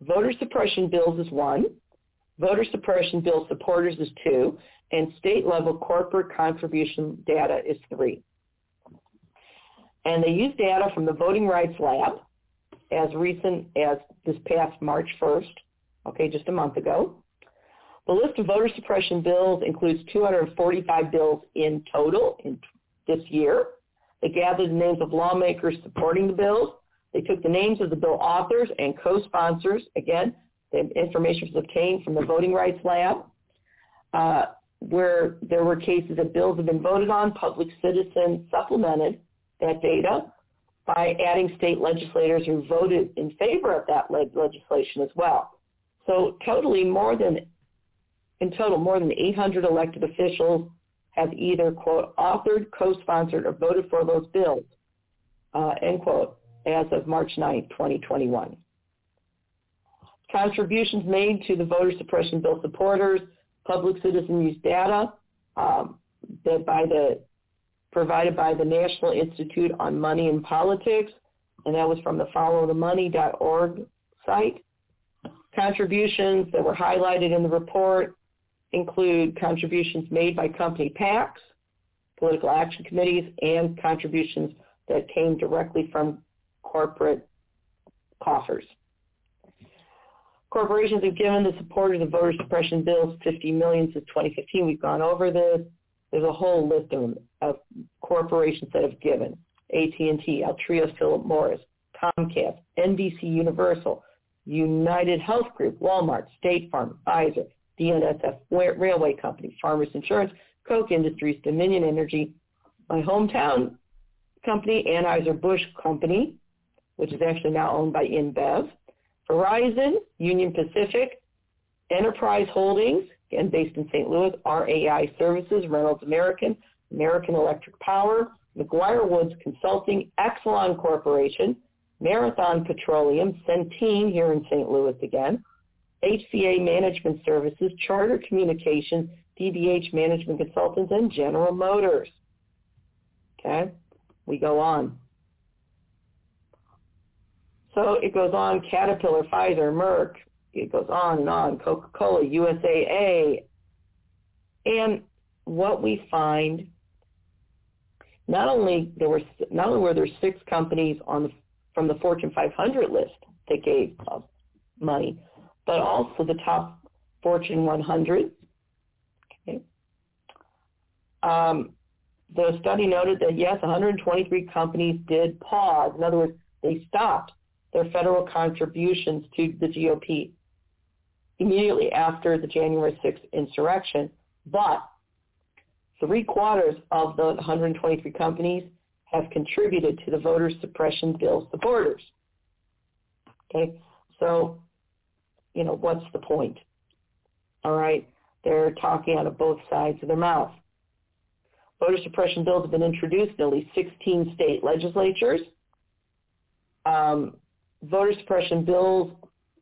Voter suppression bills is one, voter suppression bill supporters is two, and state level corporate contribution data is three. And they used data from the Voting Rights Lab as recent as this past March 1st, okay, just a month ago. The list of voter suppression bills includes 245 bills in total in this year. They gathered the names of lawmakers supporting the bills. They took the names of the bill authors and co-sponsors. Again, the information was obtained from the Voting Rights Lab. Uh, where there were cases that bills have been voted on, public citizens supplemented that data by adding state legislators who voted in favor of that legislation as well. So totally more than in total, more than 800 elected officials have either, quote, authored, co-sponsored, or voted for those bills, uh, end quote, as of March 9, 2021. Contributions made to the voter suppression bill supporters, public citizen use data um, that by the provided by the National Institute on Money and Politics, and that was from the followthemoney.org site. Contributions that were highlighted in the report include contributions made by company PACs, political action committees, and contributions that came directly from corporate coffers. Corporations have given the supporters of voter suppression bills 50 million since 2015. We've gone over this. There's a whole list of, of corporations that have given. AT&T, Altria, Philip Morris, Comcast, NBC Universal, United Health Group, Walmart, State Farm, Pfizer, BNSF Railway Company, Farmers Insurance, Koch Industries, Dominion Energy, my hometown company, Anheuser-Busch Company, which is actually now owned by InBev, Verizon, Union Pacific, Enterprise Holdings, again based in St. Louis, RAI Services, Reynolds American, American Electric Power, McGuire Woods Consulting, Exelon Corporation, Marathon Petroleum, Centene here in St. Louis again, HCA Management Services, Charter Communications, DBH Management Consultants, and General Motors. Okay, we go on. So it goes on, Caterpillar, Pfizer, Merck, it goes on and on, Coca-Cola, USAA. And what we find, not only there were not only were there six companies on the, from the Fortune 500 list that gave money, but also the top Fortune 100. Okay. Um, the study noted that yes, 123 companies did pause. In other words, they stopped their federal contributions to the GOP immediately after the January 6th insurrection, but three quarters of the 123 companies have contributed to the voter suppression bill supporters. Okay, so, you know, what's the point? All right, they're talking out of both sides of their mouth. Voter suppression bills have been introduced in at least 16 state legislatures. Um, voter suppression bills,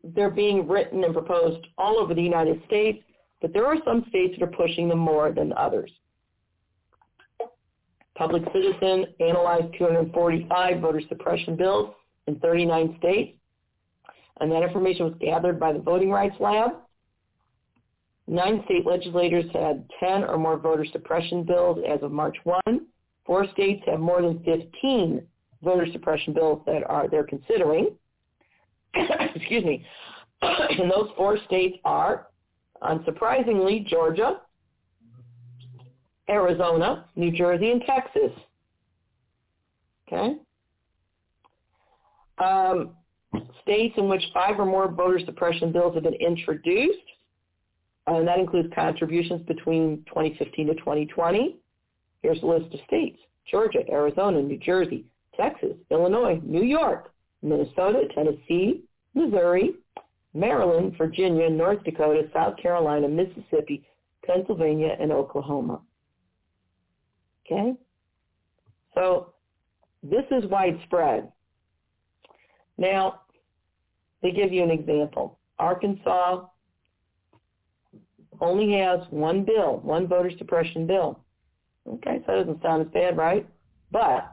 they're being written and proposed all over the United States, but there are some states that are pushing them more than others. Public Citizen analyzed 245 voter suppression bills in 39 states, and that information was gathered by the Voting Rights Lab. Nine state legislators had 10 or more voter suppression bills as of March 1. Four states have more than 15 voter suppression bills that are they're considering. [coughs] Excuse me. and [coughs] those four states are, unsurprisingly, Georgia, Arizona, New Jersey, and Texas. Okay? Um, states in which five or more voter suppression bills have been introduced, and that includes contributions between 2015 to 2020. Here's a list of states. Georgia, Arizona, New Jersey, Texas, Illinois, New York, Minnesota, Tennessee, Missouri, Maryland, Virginia, North Dakota, South Carolina, Mississippi, Pennsylvania, and Oklahoma. Okay? So this is widespread. Now, they give you an example. Arkansas only has one bill, one voter suppression bill. Okay, so that doesn't sound as bad, right? But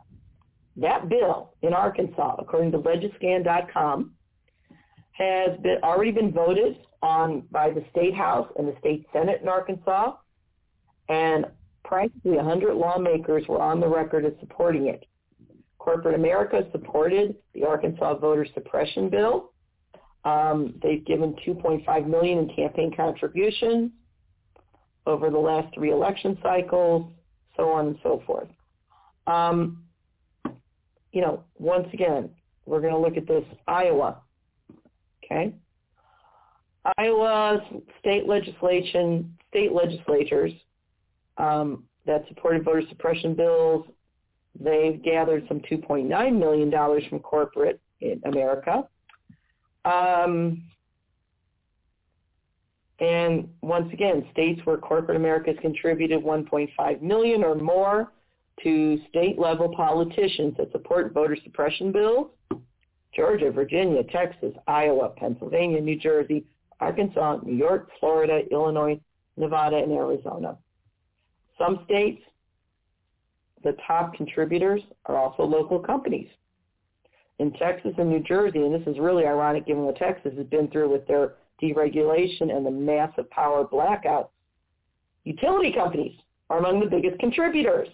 that bill in Arkansas, according to legiscan.com, has been already been voted on by the state house and the state senate in Arkansas, and practically 100 lawmakers were on the record as supporting it. Corporate America supported the Arkansas voter suppression bill. Um, they've given 2.5 million in campaign contributions over the last three election cycles, so on and so forth. Um, you know, once again, we're going to look at this Iowa. Okay, Iowa's state legislation, state legislatures um, that supported voter suppression bills. They've gathered some $2.9 million from corporate in America. Um, and once again, states where corporate America has contributed 1.5 million or more to state level politicians that support voter suppression bills. Georgia, Virginia, Texas, Iowa, Pennsylvania, New Jersey, Arkansas, New York, Florida, Illinois, Nevada, and Arizona. Some states, the top contributors are also local companies. In Texas and New Jersey, and this is really ironic given what Texas has been through with their deregulation and the massive power blackouts, utility companies are among the biggest contributors.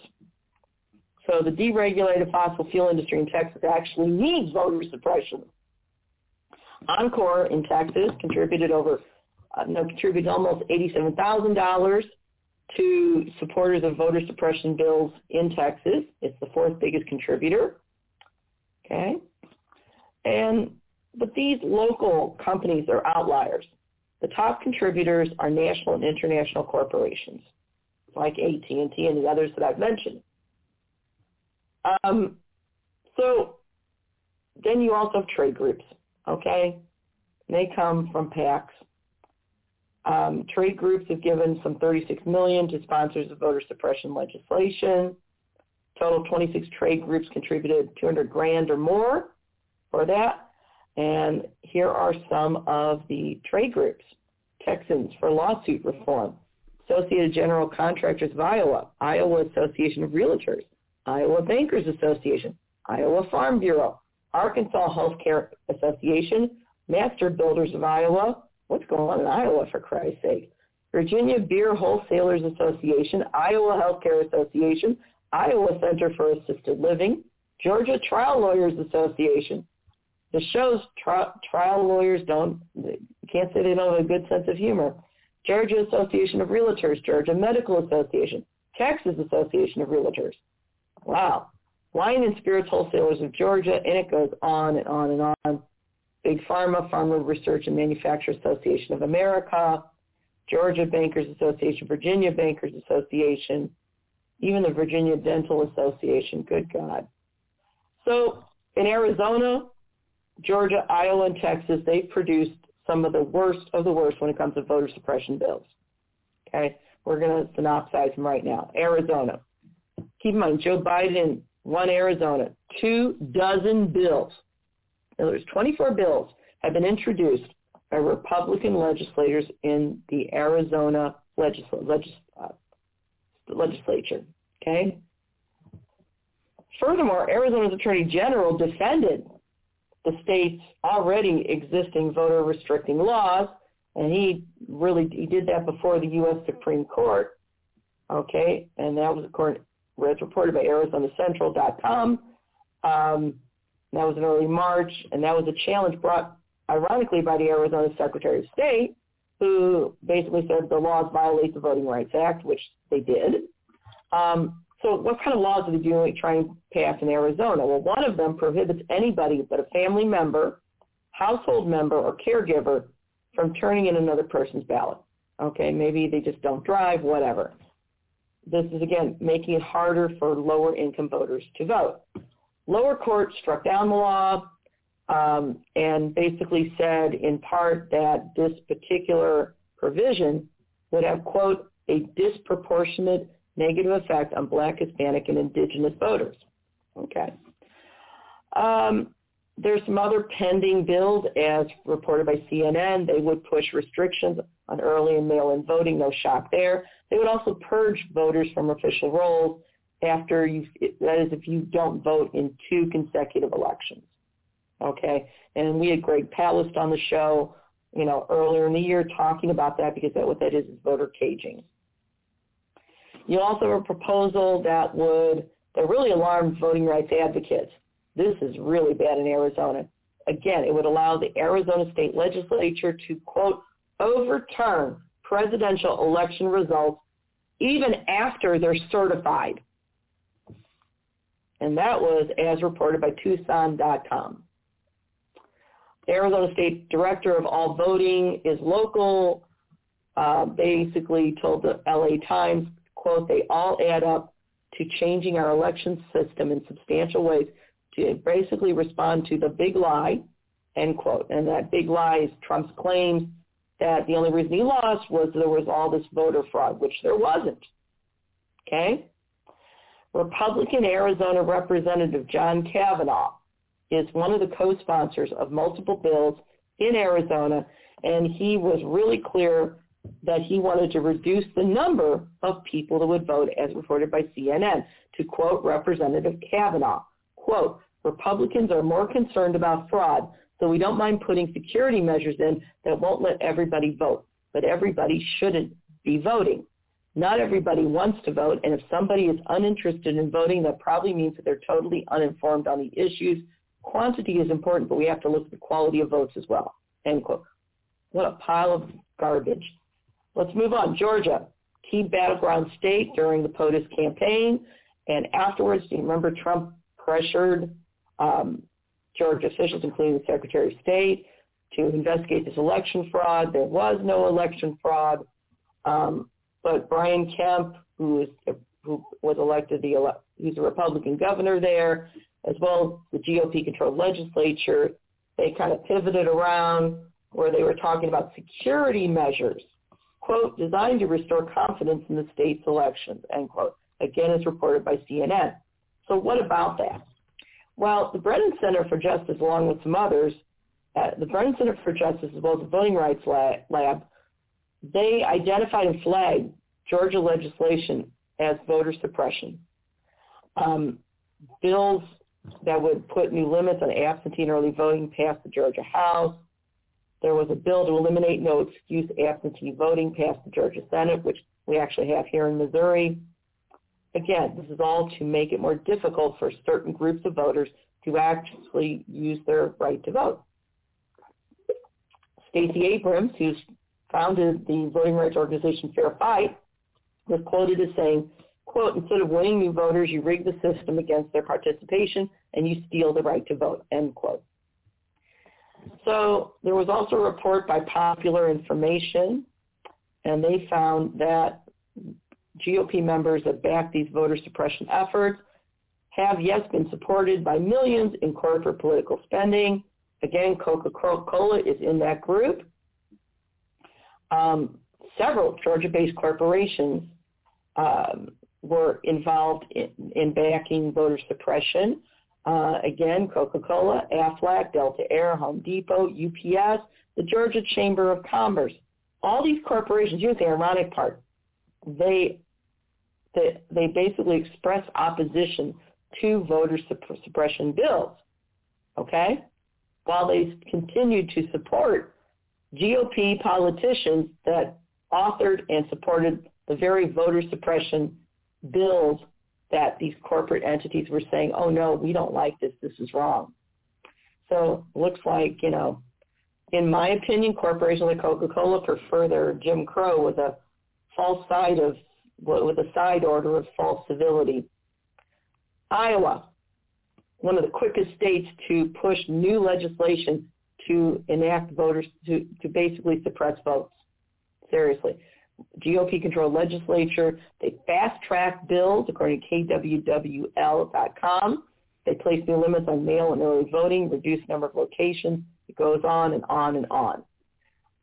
So the deregulated fossil fuel industry in Texas actually needs voter suppression. Oncor in Texas contributed over, uh, no, contributed almost $87,000 to supporters of voter suppression bills in Texas. It's the fourth biggest contributor. Okay. And but these local companies are outliers. The top contributors are national and international corporations like AT&T and the others that I've mentioned. Um, so then you also have trade groups, okay? They come from PACs. Um, trade groups have given some 36 million to sponsors of voter suppression legislation. Total 26 trade groups contributed 200 grand or more for that. And here are some of the trade groups. Texans for Lawsuit Reform, Associated General Contractors of Iowa, Iowa Association of Realtors, Iowa Bankers Association, Iowa Farm Bureau, Arkansas Healthcare Association, Master Builders of Iowa. What's going on in Iowa, for Christ's sake? Virginia Beer Wholesalers Association, Iowa Healthcare Association, Iowa Center for Assisted Living, Georgia Trial Lawyers Association. This shows tri- trial lawyers don't, can't say they don't have a good sense of humor. Georgia Association of Realtors, Georgia Medical Association, Texas Association of Realtors, Wow. Wine and Spirits Wholesalers of Georgia, and it goes on and on and on. Big Pharma, Pharma Research and Manufacturer Association of America, Georgia Bankers Association, Virginia Bankers Association, even the Virginia Dental Association. Good God. So in Arizona, Georgia, Iowa, and Texas, they've produced some of the worst of the worst when it comes to voter suppression bills. Okay, we're going to synopsize them right now. Arizona. Keep in mind, Joe Biden won Arizona. Two dozen bills. Now, there's 24 bills have been introduced by Republican legislators in the Arizona legisl- legis- uh, legislature. Okay. Furthermore, Arizona's Attorney General defended the state's already existing voter restricting laws, and he really he did that before the U.S. Supreme Court. Okay, and that was according as reported by ArizonaCentral.com. Um, that was in early March, and that was a challenge brought, ironically, by the Arizona Secretary of State, who basically said the laws violate the Voting Rights Act, which they did. Um, so what kind of laws are they trying to pass in Arizona? Well, one of them prohibits anybody but a family member, household member, or caregiver from turning in another person's ballot. Okay, maybe they just don't drive, whatever. This is, again, making it harder for lower income voters to vote. Lower court struck down the law um, and basically said in part that this particular provision would have, quote, a disproportionate negative effect on black, Hispanic, and indigenous voters. Okay. Um, there's some other pending bills, as reported by CNN. They would push restrictions on early and mail-in voting. No shock there. They would also purge voters from official rolls after you, that is if you don't vote in two consecutive elections. Okay. And we had Greg Palast on the show, you know, earlier in the year talking about that because that what that is is voter caging. You also have a proposal that would that really alarmed voting rights advocates. This is really bad in Arizona. Again, it would allow the Arizona state legislature to, quote, overturn presidential election results even after they're certified. And that was as reported by Tucson.com. The Arizona State Director of All Voting is local, uh, basically told the LA Times, quote, they all add up to changing our election system in substantial ways to basically respond to the big lie, end quote. And that big lie is Trump's claims that the only reason he lost was there was all this voter fraud, which there wasn't. Okay? Republican Arizona Representative John Kavanagh is one of the co-sponsors of multiple bills in Arizona, and he was really clear that he wanted to reduce the number of people that would vote as reported by CNN. To quote Representative Kavanagh, quote, Republicans are more concerned about fraud, so we don't mind putting security measures in that won't let everybody vote. But everybody shouldn't be voting. Not everybody wants to vote, and if somebody is uninterested in voting, that probably means that they're totally uninformed on the issues. Quantity is important, but we have to look at the quality of votes as well. End quote. What a pile of garbage. Let's move on. Georgia, key battleground state during the POTUS campaign. And afterwards, do you remember Trump pressured um, Georgia officials, including the Secretary of State, to investigate this election fraud? There was no election fraud. Um, but Brian Kemp, who was, who was elected the ele- he's a Republican governor there, as well as the GOP-controlled legislature, they kind of pivoted around where they were talking about security measures quote, designed to restore confidence in the state's elections, end quote. Again, as reported by CNN. So what about that? Well, the Brennan Center for Justice, along with some others, uh, the Brennan Center for Justice, as well as the Voting Rights Lab, they identified and flagged Georgia legislation as voter suppression. Um, bills that would put new limits on absentee and early voting passed the Georgia House. There was a bill to eliminate no excuse absentee voting passed the Georgia Senate, which we actually have here in Missouri. Again, this is all to make it more difficult for certain groups of voters to actually use their right to vote. Stacey Abrams, who's founded the voting rights organization Fair Fight, was quoted as saying, quote, instead of winning new voters, you rig the system against their participation and you steal the right to vote, end quote. So there was also a report by Popular Information, and they found that GOP members that back these voter suppression efforts have, yes, been supported by millions in corporate political spending. Again, Coca-Cola is in that group. Um, several Georgia-based corporations um, were involved in, in, backing voter suppression. Uh, again, Coca-Cola, Aflac, Delta Air, Home Depot, UPS, the Georgia Chamber of Commerce. All these corporations, here's the ironic part, they, they, they basically express opposition to voter suppression bills, okay? While they continued to support GOP politicians that authored and supported the very voter suppression bills that these corporate entities were saying, oh no, we don't like this, this is wrong. So looks like, you know, in my opinion, corporations like Coca-Cola prefer their Jim Crow with a false side of, with a side order of false civility. Iowa, one of the quickest states to push new legislation to enact voters, to, to basically suppress votes. Seriously. GOP-controlled legislature. They fast-track bills, according to KWWL.com. They place new limits on mail and early voting, reduce number of locations. It goes on and on and on.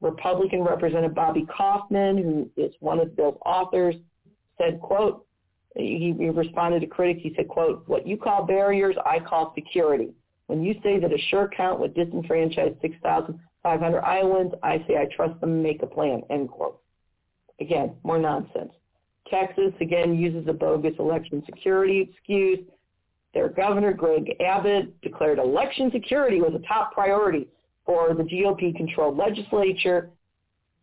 Republican Representative Bobby Kaufmann, who is one of the bill's authors, said, quote, he, he responded to critics. He said, quote, what you call barriers, I call security. When you say that a sure count would disenfranchise 6,500 Iowans, I say I trust them make a plan, end quote. Again, more nonsense. Texas, again, uses a bogus election security excuse. Their governor, Greg Abbott, declared election security was a top priority for the GOP-controlled legislature.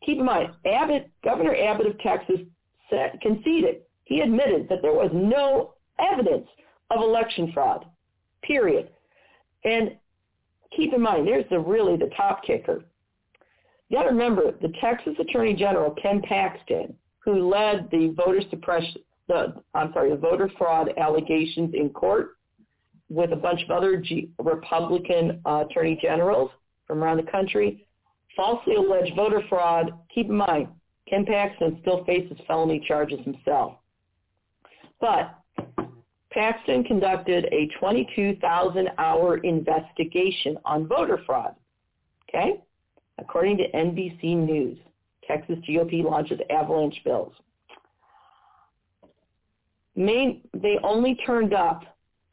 Keep in mind, Abbott, Governor Abbott of Texas said, conceded, he admitted that there was no evidence of election fraud, period. And keep in mind, there's the really the top kicker. You got to remember the Texas Attorney General Ken Paxton, who led the voter suppression, the I'm sorry, the voter fraud allegations in court with a bunch of other G- Republican uh, attorney generals from around the country, falsely alleged voter fraud. Keep in mind, Ken Paxton still faces felony charges himself. But Paxton conducted a 22,000-hour investigation on voter fraud. Okay? According to NBC News, Texas GOP launches avalanche bills. They only turned up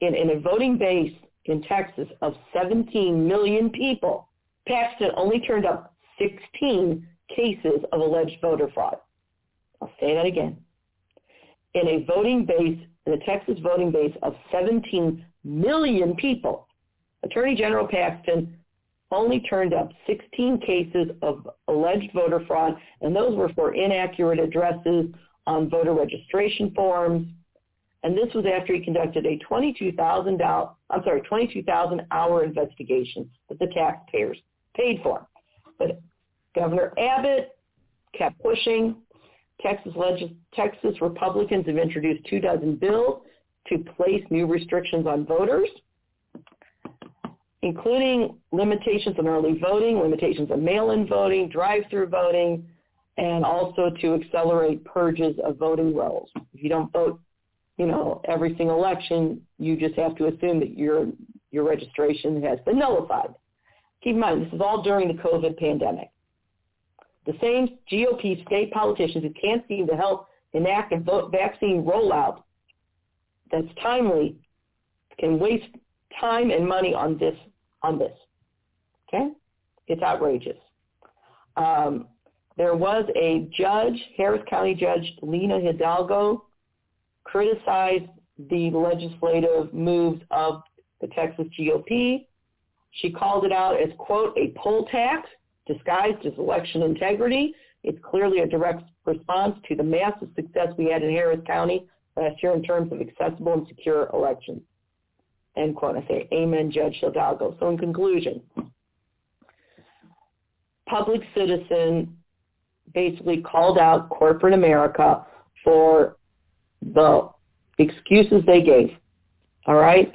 in, in a voting base in Texas of 17 million people. Paxton only turned up 16 cases of alleged voter fraud. I'll say that again. In a voting base, in a Texas voting base of 17 million people, Attorney General Paxton only turned up 16 cases of alleged voter fraud, and those were for inaccurate addresses on voter registration forms. And this was after he conducted a 22,000 I'm sorry, 22,000 hour investigation that the taxpayers paid for. But Governor Abbott kept pushing. Texas, legis- Texas Republicans have introduced two dozen bills to place new restrictions on voters including limitations on early voting, limitations on mail-in voting, drive-through voting, and also to accelerate purges of voting rolls. If you don't vote, you know, every single election, you just have to assume that your your registration has been nullified. Keep in mind, this is all during the COVID pandemic. The same GOP state politicians who can't seem to help enact a vaccine rollout that's timely can waste time and money on this on this. Okay? It's outrageous. Um, there was a judge, Harris County Judge Lina Hidalgo, criticized the legislative moves of the Texas GOP. She called it out as, quote, a poll tax disguised as election integrity. It's clearly a direct response to the massive success we had in Harris County last year in terms of accessible and secure elections. End quote. I say, Amen, Judge Hidalgo. So in conclusion, public citizen basically called out corporate America for the excuses they gave. All right?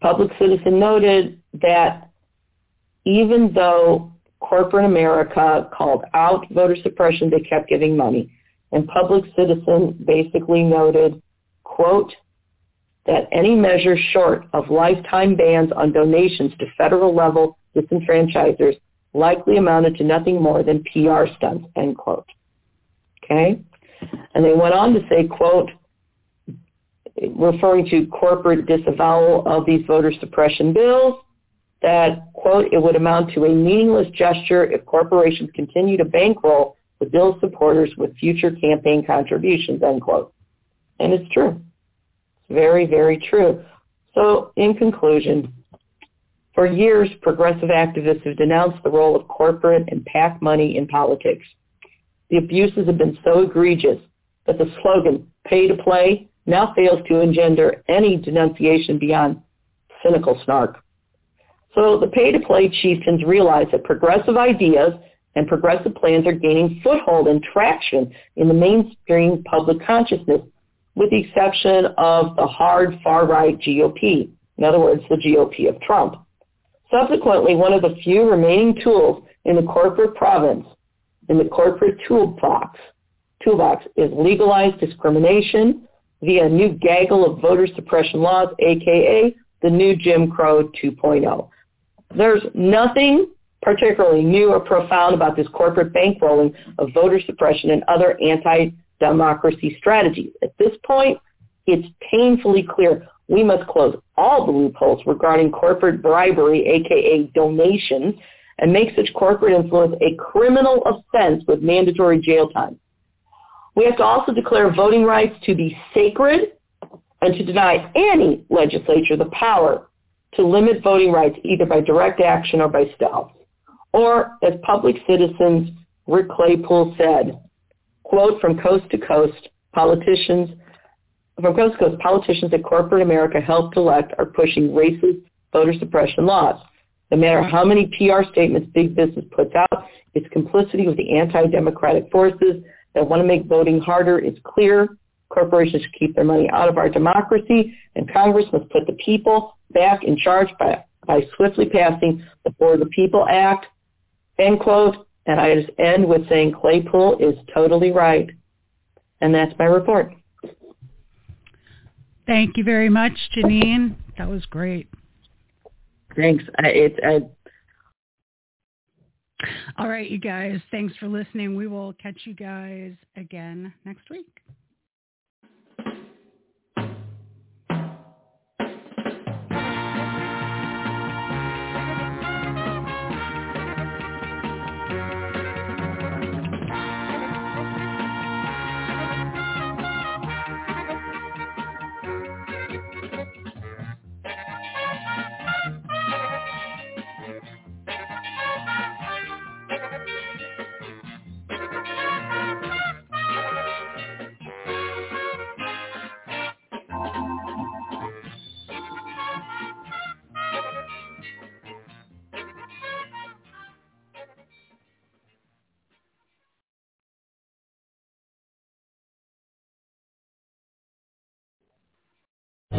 Public citizen noted that even though corporate America called out voter suppression, they kept giving money. And Public Citizen basically noted, quote, that any measure short of lifetime bans on donations to federal level disenfranchisers likely amounted to nothing more than PR stunts, end quote. Okay? And they went on to say, quote, referring to corporate disavowal of these voter suppression bills, that, quote, it would amount to a meaningless gesture if corporations continue to bankroll the bill's supporters with future campaign contributions, end quote. And it's true. It's very, very true. So in conclusion, for years, progressive activists have denounced the role of corporate and PAC money in politics. The abuses have been so egregious that the slogan, pay to play, now fails to engender any denunciation beyond cynical snark. So the pay-to-play chieftains realize that progressive ideas and progressive plans are gaining foothold and traction in the mainstream public consciousness, with the exception of the hard far-right GOP, in other words, the GOP of Trump. Subsequently, one of the few remaining tools in the corporate province, in the corporate toolbox, toolbox is legalized discrimination via a new gaggle of voter suppression laws, aka the new Jim Crow 2.0. There's nothing particularly new or profound about this corporate bankrolling of voter suppression and other anti-democracy strategies. At this point, it's painfully clear we must close all the loopholes regarding corporate bribery, aka donations, and make such corporate influence a criminal offense with mandatory jail time. We have to also declare voting rights to be sacred and to deny any legislature the power to limit voting rights either by direct action or by stealth. Or, as public citizens Rick Claypool said, quote, from coast to coast, politicians, from coast to coast, politicians that corporate America helped elect are pushing racist voter suppression laws. No matter how many PR statements big business puts out, its complicity with the anti-democratic forces that want to make voting harder is clear. Corporations should keep their money out of our democracy, and Congress must put the people back in charge by, by swiftly passing the For the People Act, end quote. And I just end with saying Claypool is totally right. And that's my report. Thank you very much, Jeanine. That was great. Thanks. It's I, all right, you guys. Thanks for listening. We will catch you guys again next week.